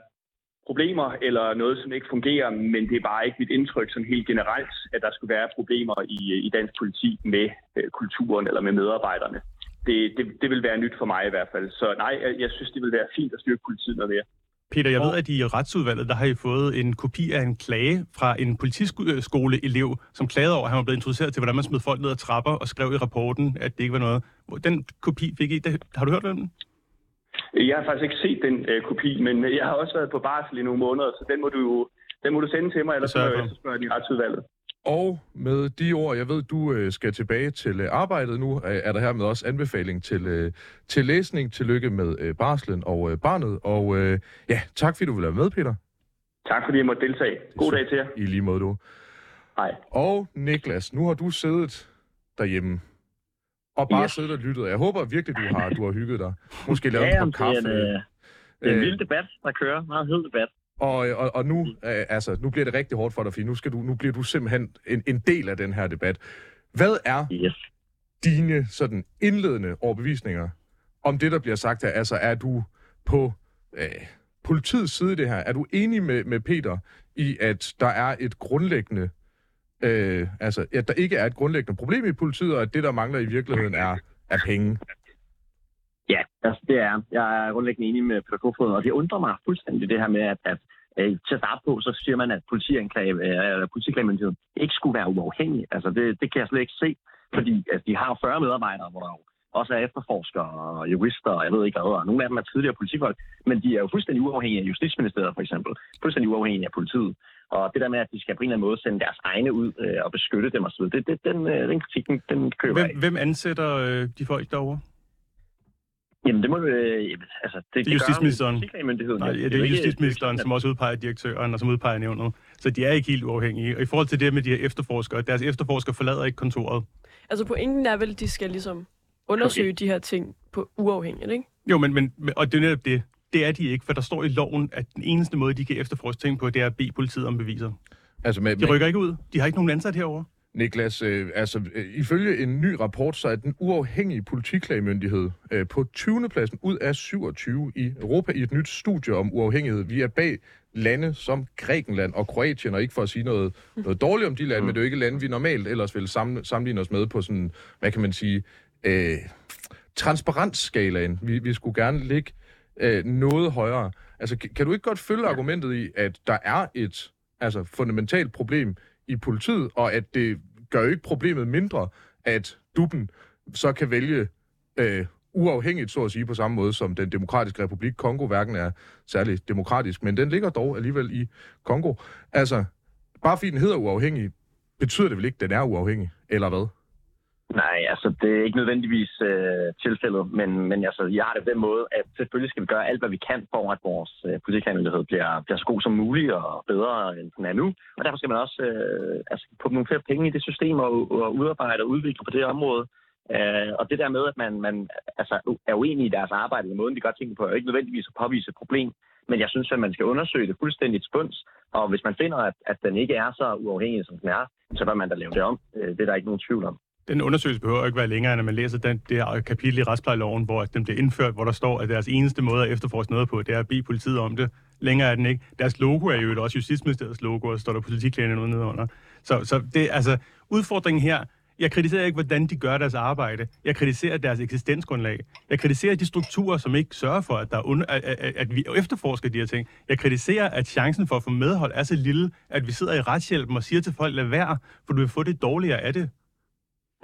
problemer eller noget, som ikke fungerer, men det er bare ikke mit indtryk sådan helt generelt, at der skulle være problemer i, i dansk politi med øh, kulturen eller med medarbejderne. Det, det, det vil være nyt for mig i hvert fald. Så nej, jeg, jeg synes, det vil være fint at styrke politiet noget mere. Peter, jeg ved, at i retsudvalget, der har I fået en kopi af en klage fra en politiskoleelev, som klagede over, at han var blevet introduceret til, hvordan man smed folk ned ad trapper, og skrev i rapporten, at det ikke var noget. Den kopi fik I. Det, har du hørt om den? Jeg har faktisk ikke set den øh, kopi, men jeg har også været på barsel i nogle måneder, så den må du, den må du sende til mig, eller så må jeg efterspørge den i retsudvalget. Og med de ord, jeg ved, du øh, skal tilbage til øh, arbejdet nu, er der her med også anbefaling til, øh, til læsning. Tillykke med øh, barslen og øh, barnet. Og øh, ja, tak fordi du vil være med, Peter. Tak fordi jeg måtte deltage. God dag til jer. I lige måde, du. Hej. Og Niklas, nu har du siddet derhjemme og bare yes. siddet og lyttet. Jeg håber virkelig, du har, du har hygget dig. Måske lavet ja, en kop kaffe. Det er en, øh, det er en vild debat, der kører. Meget hed debat. Og, og, og nu, øh, altså, nu bliver det rigtig hårdt for dig, fordi nu, skal du, nu bliver du simpelthen en, en del af den her debat. Hvad er yes. dine sådan indledende overbevisninger om det, der bliver sagt her? Altså, er du på øh, politiets side i det her? Er du enig med, med Peter i, at der er et grundlæggende, øh, altså, at der ikke er et grundlæggende problem i politiet, og at det, der mangler i virkeligheden, er, er penge? Ja, altså det er Jeg er grundlæggende enig med Peter Kofod, og det undrer mig fuldstændig det her med, at, at øh, til at starte på, så siger man, at øh, politiklagemyndigheden ikke skulle være uafhængig. Altså det, det kan jeg slet ikke se, fordi altså, de har 40 medarbejdere, hvor der jo også er efterforskere og jurister, og jeg ved ikke hvad, og nogle af dem er tidligere politifolk, men de er jo fuldstændig uafhængige af Justitsministeriet for eksempel, fuldstændig uafhængige af politiet. Og det der med, at de skal på en eller anden måde sende deres egne ud øh, og beskytte dem osv., det, det, den, øh, den kritik, den, den køber hvem, hvem ansætter øh, de folk derovre? Jamen, det må du... Øh, altså, det, det er justitsministeren. Nej, ja, det er justitsministeren, som også udpeger direktøren og som udpeger nævnet. Så de er ikke helt uafhængige. Og i forhold til det med de her efterforskere, deres efterforskere forlader ikke kontoret. Altså pointen er vel, at de skal ligesom undersøge okay. de her ting på uafhængigt, ikke? Jo, men, men og det er netop det. Det er de ikke, for der står i loven, at den eneste måde, de kan efterforske ting på, det er at bede politiet om beviser. Altså med, de rykker ikke ud. De har ikke nogen ansat herover. Niklas, øh, altså øh, ifølge en ny rapport, så er den uafhængige politiklagemyndighed øh, på 20. pladsen ud af 27 i Europa i et nyt studie om uafhængighed. Vi er bag lande som Grækenland og Kroatien, og ikke for at sige noget, noget dårligt om de lande, mm. men det er jo ikke lande, vi normalt ellers vil sammenligne os med på sådan, hvad kan man sige, øh, transparensskalaen. Vi, vi skulle gerne ligge øh, noget højere. Altså, kan, kan du ikke godt følge argumentet i, at der er et altså, fundamentalt problem i politiet, og at det gør jo ikke problemet mindre, at duppen så kan vælge øh, uafhængigt, så at sige, på samme måde som den demokratiske republik Kongo hverken er særlig demokratisk, men den ligger dog alligevel i Kongo. Altså, bare fordi den hedder uafhængig, betyder det vel ikke, at den er uafhængig, eller hvad? Nej, altså det er ikke nødvendigvis øh, tilfældet, men, men altså, jeg har det på den måde, at selvfølgelig skal vi gøre alt, hvad vi kan for, at vores øh, politikhandlighed bliver, bliver så god som muligt og bedre, end den er nu. Og derfor skal man også øh, altså, putte nogle flere penge i det system og, og udarbejde og udvikle på det område. Øh, og det der med, at man, man altså, er uenig i deres arbejde, eller måden, de godt tænker på, er ikke nødvendigvis at påvise et problem. Men jeg synes, at man skal undersøge det fuldstændigt spunds, og hvis man finder, at, at den ikke er så uafhængig, som den er, så bør man da lave det om. Øh, det er der ikke nogen tvivl om den undersøgelse behøver ikke være længere, end at man læser den, det her kapitel i retsplejeloven, hvor den bliver indført, hvor der står, at deres eneste måde at efterforske noget på, det er at bede politiet om det. Længere er den ikke. Deres logo er jo også Justitsministeriets logo, og står der politiklægerne noget nedenunder. Så, så det, altså, udfordringen her, jeg kritiserer ikke, hvordan de gør deres arbejde. Jeg kritiserer deres eksistensgrundlag. Jeg kritiserer de strukturer, som ikke sørger for, at, der er under, at, at, at vi efterforsker de her ting. Jeg kritiserer, at chancen for at få medhold er så lille, at vi sidder i retshjælpen og siger til folk, lad være, for du vil få det dårligere af det.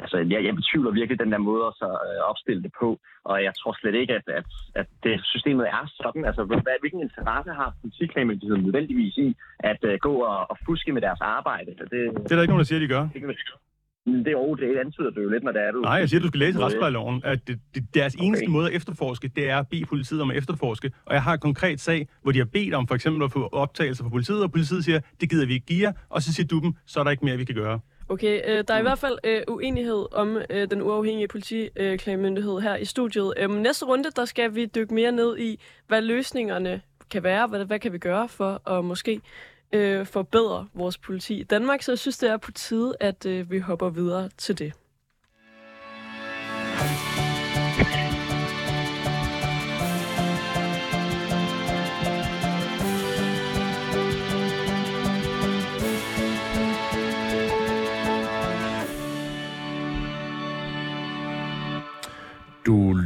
Altså, jeg, jeg betvivler virkelig den der måde at så, øh, opstille det på, og jeg tror slet ikke, at, at, at det systemet er sådan. Altså, hvad, hvilken interesse har politiklagemyndigheden nødvendigvis i at uh, gå og, og fuske med deres arbejde? Det, det er der ikke nogen, der siger, de gør. Det, det, over, det antyder det jo lidt, når det er du... Nej, jeg siger, du skal læse retsplejeloven, at det, det, deres okay. eneste måde at efterforske, det er at bede politiet om at efterforske. Og jeg har et konkret sag, hvor de har bedt om for eksempel at få optagelser fra politiet, og politiet siger, det gider vi ikke give jer, og så siger du dem, så er der ikke mere, vi kan gøre. Okay, øh, der er i hvert fald øh, uenighed om øh, den uafhængige politiklagemyndighed her i studiet. Øhm, næste runde, der skal vi dykke mere ned i, hvad løsningerne kan være, hvad, hvad kan vi gøre for at måske øh, forbedre vores politi i Danmark. Så jeg synes, det er på tide, at øh, vi hopper videre til det.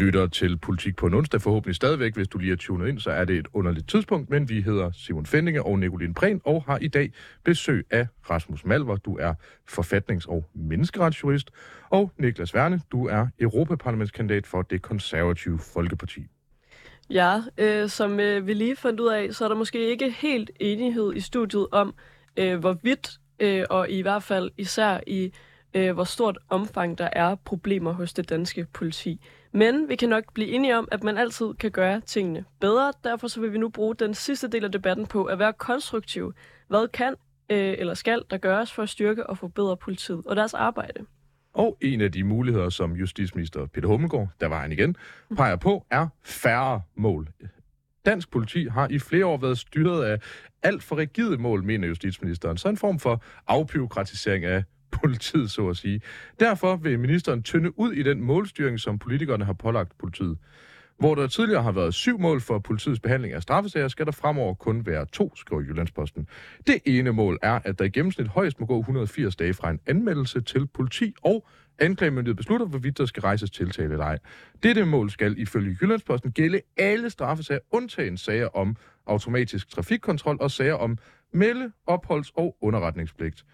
Lytter til Politik på en onsdag, forhåbentlig stadigvæk. Hvis du lige er tunet ind, så er det et underligt tidspunkt, men vi hedder Simon Fendinge og Nicoline Prehn, og har i dag besøg af Rasmus Malver. Du er forfatnings- og menneskeretsjurist, og Niklas Werne, du er europaparlamentskandidat for det konservative Folkeparti. Ja, øh, som øh, vi lige fandt ud af, så er der måske ikke helt enighed i studiet om, øh, hvorvidt, øh, og i hvert fald især i øh, hvor stort omfang der er problemer hos det danske politi. Men vi kan nok blive enige om, at man altid kan gøre tingene bedre. Derfor så vil vi nu bruge den sidste del af debatten på at være konstruktiv. Hvad kan øh, eller skal der gøres for at styrke og forbedre politiet og deres arbejde? Og en af de muligheder, som justitsminister Peter Hummelgaard, der var han igen, peger på, er færre mål. Dansk politi har i flere år været styret af alt for rigide mål, mener justitsministeren. Så en form for afbyråkratisering af politiet, så at sige. Derfor vil ministeren tynde ud i den målstyring, som politikerne har pålagt politiet. Hvor der tidligere har været syv mål for politiets behandling af straffesager, skal der fremover kun være to, skriver Jyllandsposten. Det ene mål er, at der i gennemsnit højst må gå 180 dage fra en anmeldelse til politi, og anklagemyndighed beslutter, hvorvidt der skal rejses tiltale eller ej. Dette mål skal ifølge Jyllandsposten gælde alle straffesager, undtagen sager om automatisk trafikkontrol og sager om melde, opholds- og underretningspligt.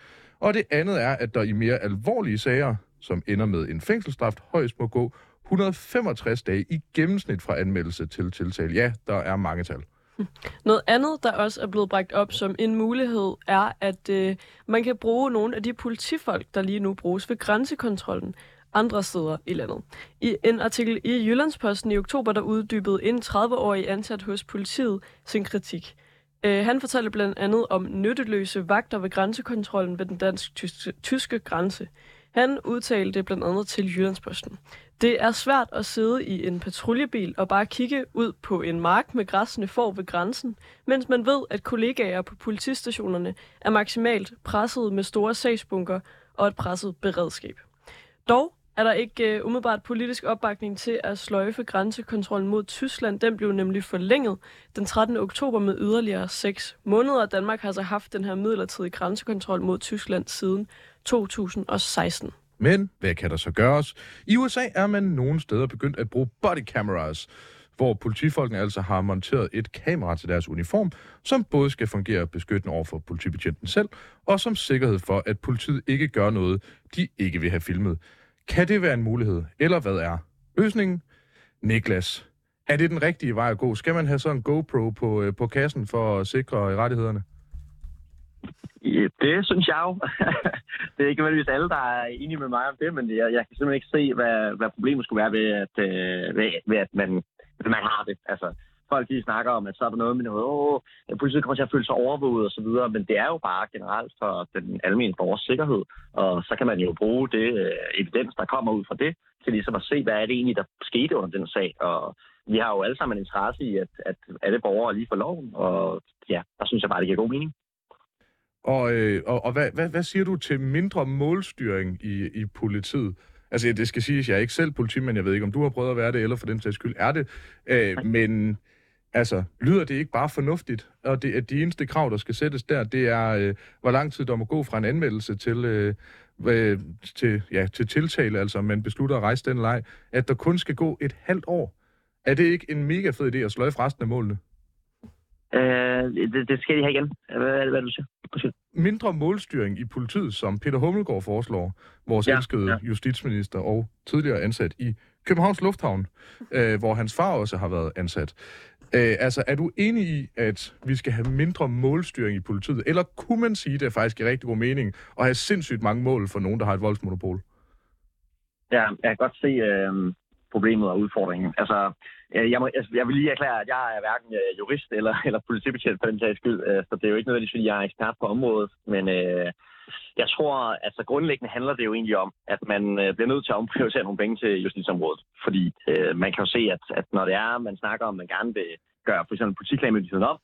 Og det andet er, at der i mere alvorlige sager, som ender med en fængselsstraf, højst må gå 165 dage i gennemsnit fra anmeldelse til tiltale. Ja, der er mange tal. Hm. Noget andet, der også er blevet bragt op som en mulighed, er, at øh, man kan bruge nogle af de politifolk, der lige nu bruges ved grænsekontrollen andre steder i landet. I en artikel i Jyllandsposten i oktober, der uddybede en 30-årig ansat hos politiet sin kritik. Øh, han fortalte blandt andet om nytteløse vagter ved grænsekontrollen ved den dansk-tyske grænse. Han udtalte blandt andet til Jyllandsposten. Det er svært at sidde i en patruljebil og bare kigge ud på en mark med græsne får ved grænsen, mens man ved, at kollegaer på politistationerne er maksimalt presset med store sagsbunker og et presset beredskab. Dog er der ikke uh, umiddelbart politisk opbakning til at sløjfe grænsekontrollen mod Tyskland. Den blev nemlig forlænget den 13. oktober med yderligere 6 måneder. Danmark har så haft den her midlertidige grænsekontrol mod Tyskland siden 2016. Men hvad kan der så gøres? I USA er man nogle steder begyndt at bruge body cameras, hvor politifolkene altså har monteret et kamera til deres uniform, som både skal fungere beskyttende over for politibetjenten selv, og som sikkerhed for, at politiet ikke gør noget, de ikke vil have filmet. Kan det være en mulighed, eller hvad er løsningen? Niklas, er det den rigtige vej at gå? Skal man have sådan en GoPro på, øh, på kassen for at sikre rettighederne? Ja, det synes jeg jo. det er ikke nødvendigvis alle, der er enige med mig om det, men jeg, jeg kan simpelthen ikke se, hvad, hvad problemet skulle være ved, at, øh, ved, ved at man, ved man har det. Altså, folk de snakker om, at så er der noget med noget, åh, politiet kommer til at føle sig overvåget og så videre, men det er jo bare generelt for den almindelige borgers sikkerhed, og så kan man jo bruge det øh, evidens, der kommer ud fra det, til ligesom at se, hvad er det egentlig, der skete under den sag, og vi har jo alle sammen en interesse i, at, at alle borgere er lige for loven, og ja, der synes jeg bare, det giver god mening. Og, øh, og, og hvad, hvad, hvad siger du til mindre målstyring i, i politiet? Altså, det skal siges, jeg er ikke selv politimand, jeg ved ikke, om du har prøvet at være det, eller for den sags skyld er det. Øh, men altså, lyder det ikke bare fornuftigt? Og det, at de eneste krav, der skal sættes der, det er, øh, hvor lang tid der må gå fra en anmeldelse til, øh, øh, til, ja, til tiltale, altså man beslutter at rejse den leg, at der kun skal gå et halvt år. Er det ikke en mega fed idé at sløjfe resten af målene? Øh, det, det skal de have igen. Hvad, hvad du siger? Undskyld. Mindre målstyring i politiet, som Peter Hummelgaard foreslår, vores Ja, elskede ja. justitsminister og tidligere ansat i Københavns Lufthavn, øh, hvor hans far også har været ansat. Øh, altså, er du enig i, at vi skal have mindre målstyring i politiet? Eller kunne man sige, at det faktisk i rigtig god mening at have sindssygt mange mål for nogen, der har et voldsmonopol? Ja, jeg kan godt se, øh, problemet og udfordringen. Altså, øh, jeg, må, jeg, jeg vil lige erklære, at jeg er hverken øh, jurist eller, eller politibetjent for den sags skyld, øh, så det er jo ikke nødvendigvis, fordi jeg er ekspert på området, men øh, jeg tror, altså grundlæggende handler det jo egentlig om, at man bliver nødt til at omprioritere nogle penge til justitsområdet, fordi øh, man kan jo se, at, at når det er, man snakker om, at man gerne vil gøre for eksempel politiklagemyndigheden op,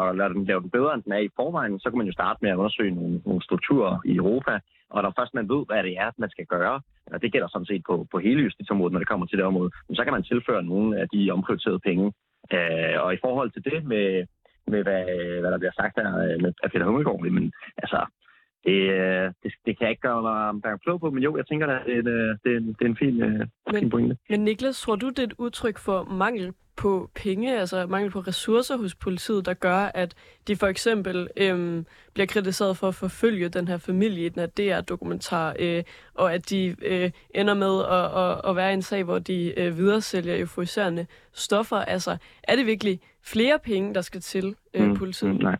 og lade den lave den bedre, end den er i forvejen, så kan man jo starte med at undersøge nogle, nogle strukturer i Europa, og når først man ved, hvad det er, man skal gøre, og det gælder sådan set på, på hele justitsområdet, når det kommer til det område, så kan man tilføre nogle af de omprioriterede penge. Øh, og i forhold til det med, med hvad, hvad der bliver sagt her øh, med, Peter Hummelgaard, men altså, det, øh, det, det kan jeg ikke gøre mig gøre klog på, men jo, jeg tænker, at det er en, øh, det er en, det er en fin, men, fin pointe. Men Niklas, tror du, det er et udtryk for mangel på penge, altså mangel på ressourcer hos politiet, der gør, at de for eksempel øhm, bliver kritiseret for at forfølge den her familie i den her DR-dokumentar, øh, og at de øh, ender med at, at, at være i en sag, hvor de øh, videresælger euforiserende stoffer. Altså, er det virkelig flere penge, der skal til øh, Mm, politiet? mm, nej.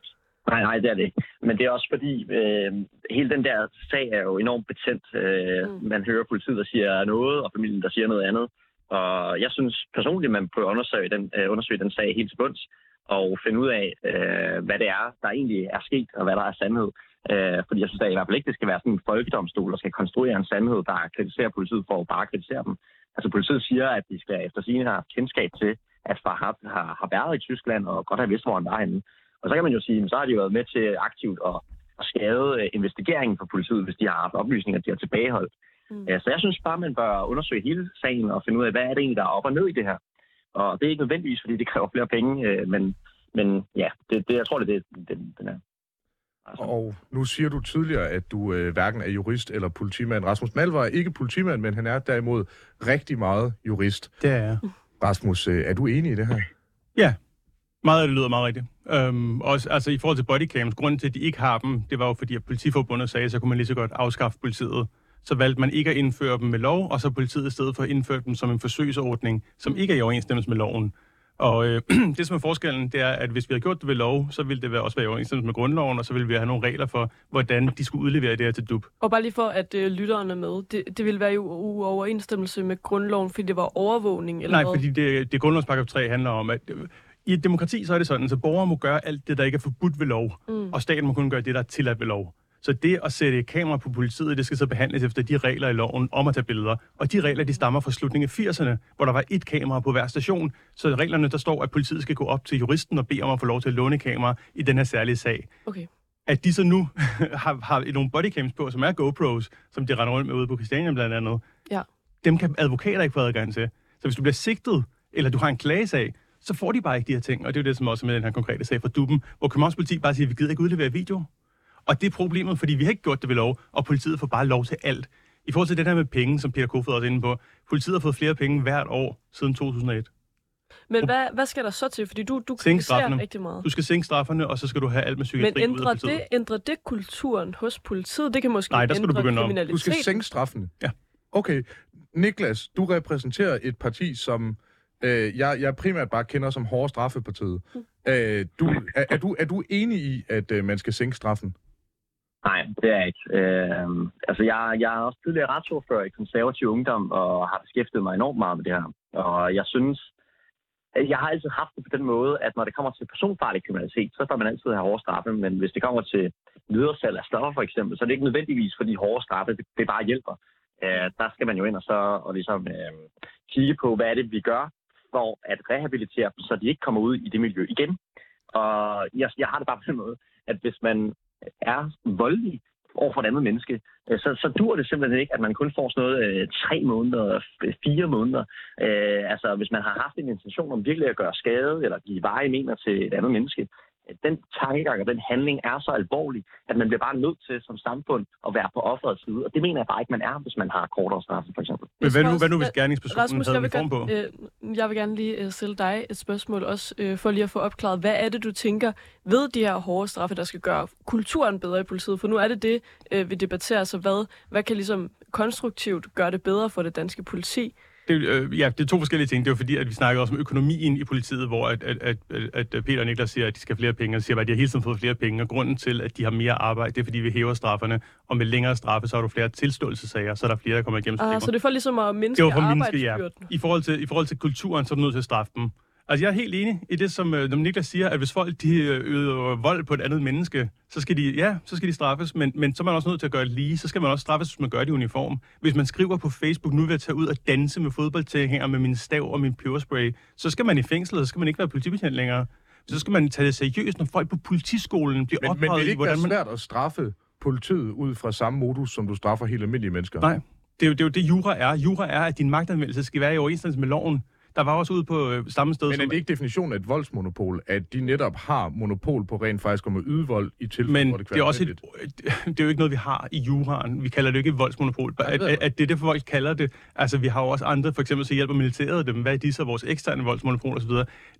Nej, nej, det er det ikke. Men det er også fordi, øh, hele den der sag er jo enormt betændt. Øh, Mm. Man hører politiet, der siger noget, og familien, der siger noget andet. Og jeg synes personligt, man at undersøge den, øh, undersøge den sag helt til bunds, og finde ud af, øh, hvad det er, der egentlig er sket, og hvad der er sandhed. Øh, fordi jeg synes da i hvert fald ikke, det skal være sådan en folkedomstol, der skal konstruere en sandhed, der kritiserer politiet for at bare kritisere dem. Altså politiet siger, at de skal efter sigende have kendskab til, at Farhad har, har været i Tyskland og godt have vidst, hvor han var henne. Og så kan man jo sige, at så har de været med til aktivt at, at skade øh, investigeringen for politiet, hvis de har haft oplysninger, de har tilbageholdt. Mm. Så jeg synes bare, man bør undersøge hele sagen og finde ud af, hvad er det egentlig, der er op og ned i det her. Og det er ikke nødvendigvis, fordi det kræver flere penge, øh, men, men ja, det, det, jeg tror, det er det, det, den er. Altså, Og nu siger du tidligere, at du øh, hverken er jurist eller politimand. Rasmus Malvar er ikke politimand, men han er derimod rigtig meget jurist. Det er jeg. Rasmus, øh, er du enig i det her? Ja, meget af det lyder meget rigtigt. Øhm, også, altså i forhold til bodycams, grunden til, at de ikke har dem, det var jo fordi, at politiforbundet sagde, så kunne man lige så godt afskaffe politiet. Så valgte man ikke at indføre dem med lov, og så politiet i stedet for at indføre dem som en forsøgsordning, som ikke er i overensstemmelse med loven. Og øh, det, som er forskellen, det er, at hvis vi havde gjort det ved lov, så ville det være, også være i overensstemmelse med grundloven, og så ville vi have nogle regler for, hvordan de skulle udlevere det her til DUB. Og bare lige for, at øh, lytteren er med, det, det ville være jo uoverensstemmelse med grundloven, fordi det var overvågning, eller Nej, hvad? fordi det, det grundlovsparagraf 3 handler om, at i et demokrati, så er det sådan, så borgere må gøre alt det, der ikke er forbudt ved lov, Mm. og staten må kun gøre det, der er tilladt ved lov. Så det at sætte kamera på politiet, det skal så behandles efter de regler i loven om at tage billeder. Og de regler, de stammer fra slutningen af 80'erne, hvor der var et kamera på hver station. Så reglerne, der står, at politiet skal gå op til juristen og bede om at få lov til at låne kamera i den her særlige sag. Okay. At de så nu har, har nogle bodycams på, som er GoPros, som de render rundt med ude på Christiania blandt andet. Ja. Dem kan advokater ikke få adgang til. Så hvis du bliver sigtet, eller du har en klagesag, så får de bare ikke de her ting. Og det er jo det, som også er med den her konkrete sag fra Duben, hvor Københavns politi bare siger, at vi gider ikke udlevere video. Og det er problemet, fordi vi har ikke gjort det ved lov, og politiet får bare lov til alt. I forhold til det der med penge, som Peter Kofod også er inde på, politiet har fået flere penge hvert år siden 2001. Men hvad, hvad skal der så til? Fordi du, du kritiserer straffene. rigtig meget. Du skal sænke strafferne, og så skal du have alt med Men psykiatri ud af ændrer det, ændrer det kulturen hos politiet? Det kan måske Nej, der skal du begynde om. Du skal sænke straffen. Ja. Okay. Niklas, du repræsenterer et parti, som øh, jeg, jeg primært bare kender som hårde straffepartiet. Øh, du, er, er, du, er du enig i, at øh, man skal sænke straffen? Nej, det er jeg ikke. Øh, altså, jeg, jeg er også tidligere retsordfører i konservativ ungdom, og har beskæftiget mig enormt meget med det her. Og jeg synes, jeg har altid haft det på den måde, at når det kommer til personfarlig kriminalitet, så får man altid have hårde straffe, men hvis det kommer til videresalg af stoffer for eksempel, så er det ikke nødvendigvis, fordi hårde straffe, det, det bare hjælper. Øh, der skal man jo ind og så og ligesom, øh, kigge på, hvad er det, vi gør for at rehabilitere dem, så de ikke kommer ud i det miljø igen. Og jeg, jeg har det bare på den måde, at hvis man er voldelig over for et andet menneske, øh, så, så dur det simpelthen ikke, at man kun får sådan noget øh, tre måneder, fire måneder. Øh, altså, hvis man har haft en intention om virkelig at gøre skade eller give veje mener til et andet menneske, den tankegang og den handling er så alvorlig, at man bliver bare nødt til som samfund at være på offerets side. Og det mener jeg bare ikke, man er, hvis man har kortere straffe, for eksempel. Men hvad nu, hvad nu, hvis gerningspersonen Rasmus, havde jeg vil, uniform på? gerne, øh, jeg vil gerne lige øh, stille dig et spørgsmål også, øh, for lige at få opklaret, hvad er det, du tænker ved de her hårde straffe, der skal gøre kulturen bedre i politiet? For nu er det det, øh, vi debatterer, så hvad, hvad kan ligesom konstruktivt gøre det bedre for det danske politi? Det, øh, ja, det er to forskellige ting. Det er jo fordi, at vi snakker også om økonomien i politiet, hvor at, at, at, at Peter og Niklas siger, at de skal have flere penge, og siger, at de har hele tiden fået flere penge, og grunden til, at de har mere arbejde, det er fordi, vi hæver strafferne, og med længere straffe, så har du flere tilståelsessager, så er der flere, der kommer igennem Ah, så det er for ligesom at mindske Det var for at mindske, ja. I forhold, til, I forhold til kulturen, så er du nødt til at straffe dem. Altså, jeg er helt enig i det, som øh, når Niklas siger, at hvis folk de øh, øver vold på et andet menneske, så skal de, ja, så skal de straffes, men, men så er man også nødt til at gøre det lige. Så skal man også straffes, hvis man gør det i uniform. Hvis man skriver på Facebook, nu vil jeg tage ud og danse med fodboldtilhænger med min stav og min peberspray, så skal man i fængsel, og så skal man ikke være politibetjent længere. Så skal man tage det seriøst, når folk på politiskolen bliver Men, men opdraget vil det i, ikke hvordan man... svært at straffe politiet ud fra samme modus, som du straffer helt almindelige mennesker? Nej, det er, jo, det er jo det, jura er. Jura er, at din magtanvendelse skal være i overensstemmelse med loven. Der var også ude på øh, samme sted, Men er det ikke definitionen af et voldsmonopol, at de netop har monopol på rent faktisk om at yde vold i tilfælde, Men hvor det, det er, også et, det er jo ikke noget, vi har i juraen. Vi kalder det jo ikke et voldsmonopol. Det At, at, at det er det, folk kalder det. Altså, vi har jo også andre, for eksempel så hjælper militæret dem. Hvad er de så, vores eksterne voldsmonopol osv.?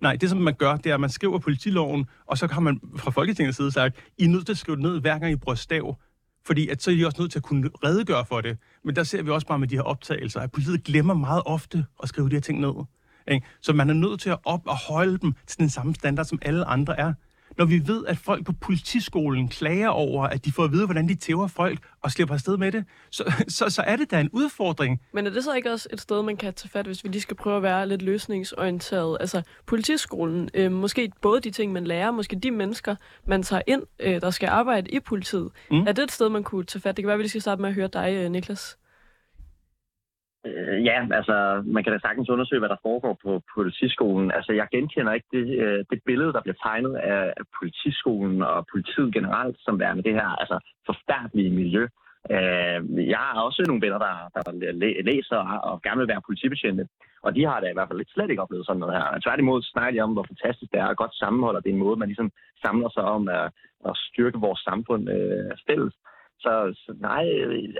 Nej, det som man gør, det er, at man skriver politiloven, og så har man fra Folketingets side sagt, I er nødt til at skrive det ned, hver gang I bruger stav. Fordi at så er de også nødt til at kunne redegøre for det. Men der ser vi også bare med de her optagelser, at politiet glemmer meget ofte at skrive de her ting ned. Ikke? Så man er nødt til at op og holde dem til den samme standard, som alle andre er. Når vi ved, at folk på politiskolen klager over, at de får at vide, hvordan de tæver folk og slipper afsted med det, så, så, så er det da en udfordring. Men er det så ikke også et sted, man kan tage fat, hvis vi lige skal prøve at være lidt løsningsorienteret? Altså, politiskolen, øh, måske både de ting, man lærer, måske de mennesker, man tager ind, øh, der skal arbejde i politiet. Mm. Er det et sted, man kunne tage fat? Det kan være, at vi lige skal starte med at høre dig, øh, Niklas. Øh, ja, altså, man kan da sagtens undersøge, hvad der foregår på politiskolen. Altså, jeg genkender ikke det, øh, det billede, der bliver tegnet af, af politiskolen og politiet generelt, som værende det her altså, forfærdelige miljø. Øh, jeg har også nogle venner, der, der læser og gerne vil være politibetjente, og de har da i hvert fald lidt slet ikke oplevet sådan noget her. Tværtimod snakker de om, hvor fantastisk det er, og godt sammenhold, og det er en måde, man ligesom samler sig om at, at styrke vores samfund øh, fælles. Så, så nej,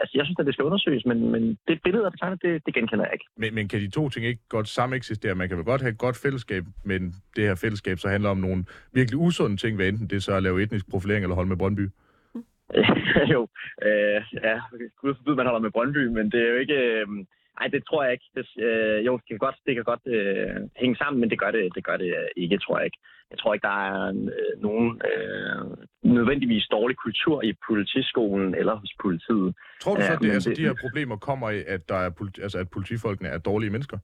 altså jeg synes, at det skal undersøges, men, men det billede, der er betegnet, det, det genkender jeg ikke. Men, men kan de to ting ikke godt sameksistere? Man kan vel godt have et godt fællesskab, men det her fællesskab så handler om nogle virkelig usunde ting, hvad enten det er så at lave etnisk profilering eller holde med Brøndby. jo, øh, ja, gud forbyde, man holder med Brøndby, men det er jo ikke... Øh, nej, det tror jeg ikke. Det, øh, jo, det kan godt, det kan godt øh, hænge sammen, men det gør det, det gør det ikke, tror jeg ikke. Jeg tror ikke, der er øh, nogen øh, nødvendigvis dårlig kultur i politiskolen eller hos politiet. Tror du så, at det, altså, det- de her problemer kommer af, at, der er politi- altså, at politifolkene er dårlige mennesker?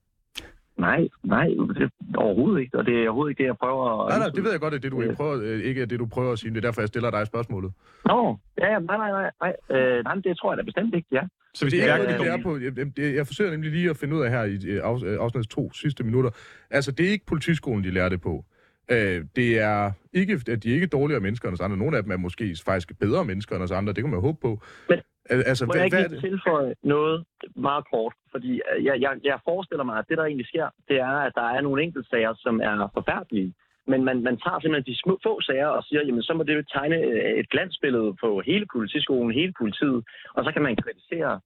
Nej, nej, det er overhovedet ikke, og det er overhovedet ikke det, jeg prøver at... Nej, nej, det ved jeg godt, at det du ikke Øh. prøver, øh, ikke er det, du prøver at sige. Det er derfor, jeg stiller dig spørgsmålet. Nå, ja, nej, nej, nej, nej, øh, nej, det tror jeg da bestemt ikke, ja. Så hvis Det de er, virkelig det går... er på, jeg, jeg, jeg forsøger nemlig lige at finde ud af her i øh, afs- øh, afsnitets to sidste minutter. Altså, det er ikke politiskolen, de lærer det på. Øh, det er ikke, at de er ikke dårligere mennesker end os andre. Nogle af dem er måske faktisk bedre mennesker end os andre. Det kan man jo håbe på. Men- Al- altså, Må hvad, jeg hvad er ikke det? lige tilføje noget meget kort? Fordi øh, jeg, jeg, jeg forestiller mig, at det, der egentlig sker, det er, at der er nogle enkelte sager, som er forfærdelige. Men man, man tager simpelthen de små, få sager og siger, jamen så må det tegne øh, et glansbillede på hele politiskolen, hele politiet. Og så kan man kritisere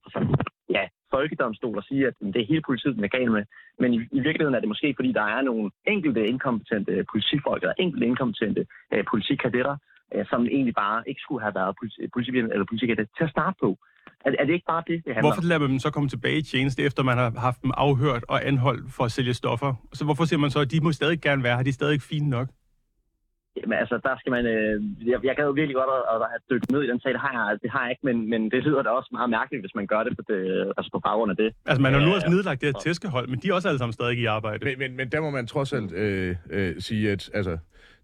ja, folkedomstol og sige, at det er hele politiet, den er gal med. Men i, i virkeligheden er det måske, fordi der er nogle enkelte inkompetente øh, politifolk, eller enkelte inkompetente øh, politikadetter, øh, som egentlig bare ikke skulle have været politi, politi, eller politikadetter til at starte på. Er, er det ikke bare det, det handler Hvorfor lader man dem så komme tilbage i tjeneste, efter man har haft dem afhørt og anholdt for at sælge stoffer? Så hvorfor siger man så, at de må stadig gerne være her? De er stadig ikke fine nok? Jamen altså, der skal man... Øh, jeg, jeg gad jo virkelig godt at, at have dykket ned i den sag. Det har jeg, det har jeg ikke, men, men det lyder da også meget mærkeligt, hvis man gør det på, det, altså på baggrund af det. Altså, man har nu Ja, også nedlagt det her tæskehold, men de er også alle sammen stadig i arbejde. Men, men, men der må man trods alt øh, øh, sige, at altså,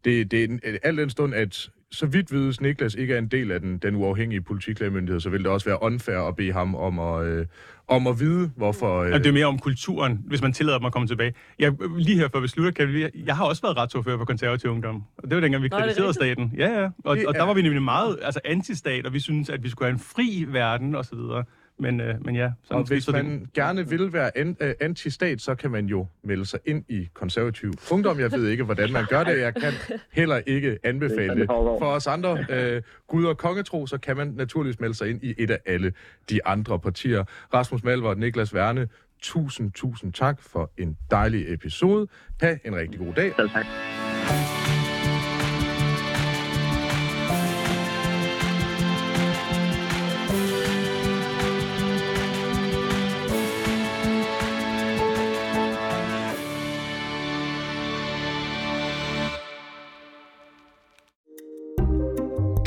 det, det er en- alt den stund, at så vidt vides Niklas ikke er en del af den, den uafhængige politiklagemyndighed, så vil det også være unfair at bede ham om at, øh, om at vide, hvorfor... Øh, Jamen, det er mere om kulturen, hvis man tillader dem at komme tilbage. Jeg, lige her før vi slutter, kan vi, jeg har også været retsordfører for konservativ ungdom. Og det var dengang, vi Nå, er kritiserede staten. Ja, ja. Og, Det og der er- var vi nemlig meget altså, antistat, og vi synes at vi skulle have en fri verden, og så videre. Men, øh, men ja, sådan og hvis så det- man gerne vil være an, øh, antistat, så kan man jo melde sig ind i konservativ ungdom. Jeg ved ikke, hvordan man gør det. Jeg kan heller ikke anbefale det. For os andre øh, gud og kongetro, så kan man naturligvis melde sig ind i et af alle de andre partier. Rasmus Malver og Niklas Værne, tusind, tusind tak for en dejlig episode. Ha' en rigtig god dag. Selv tak.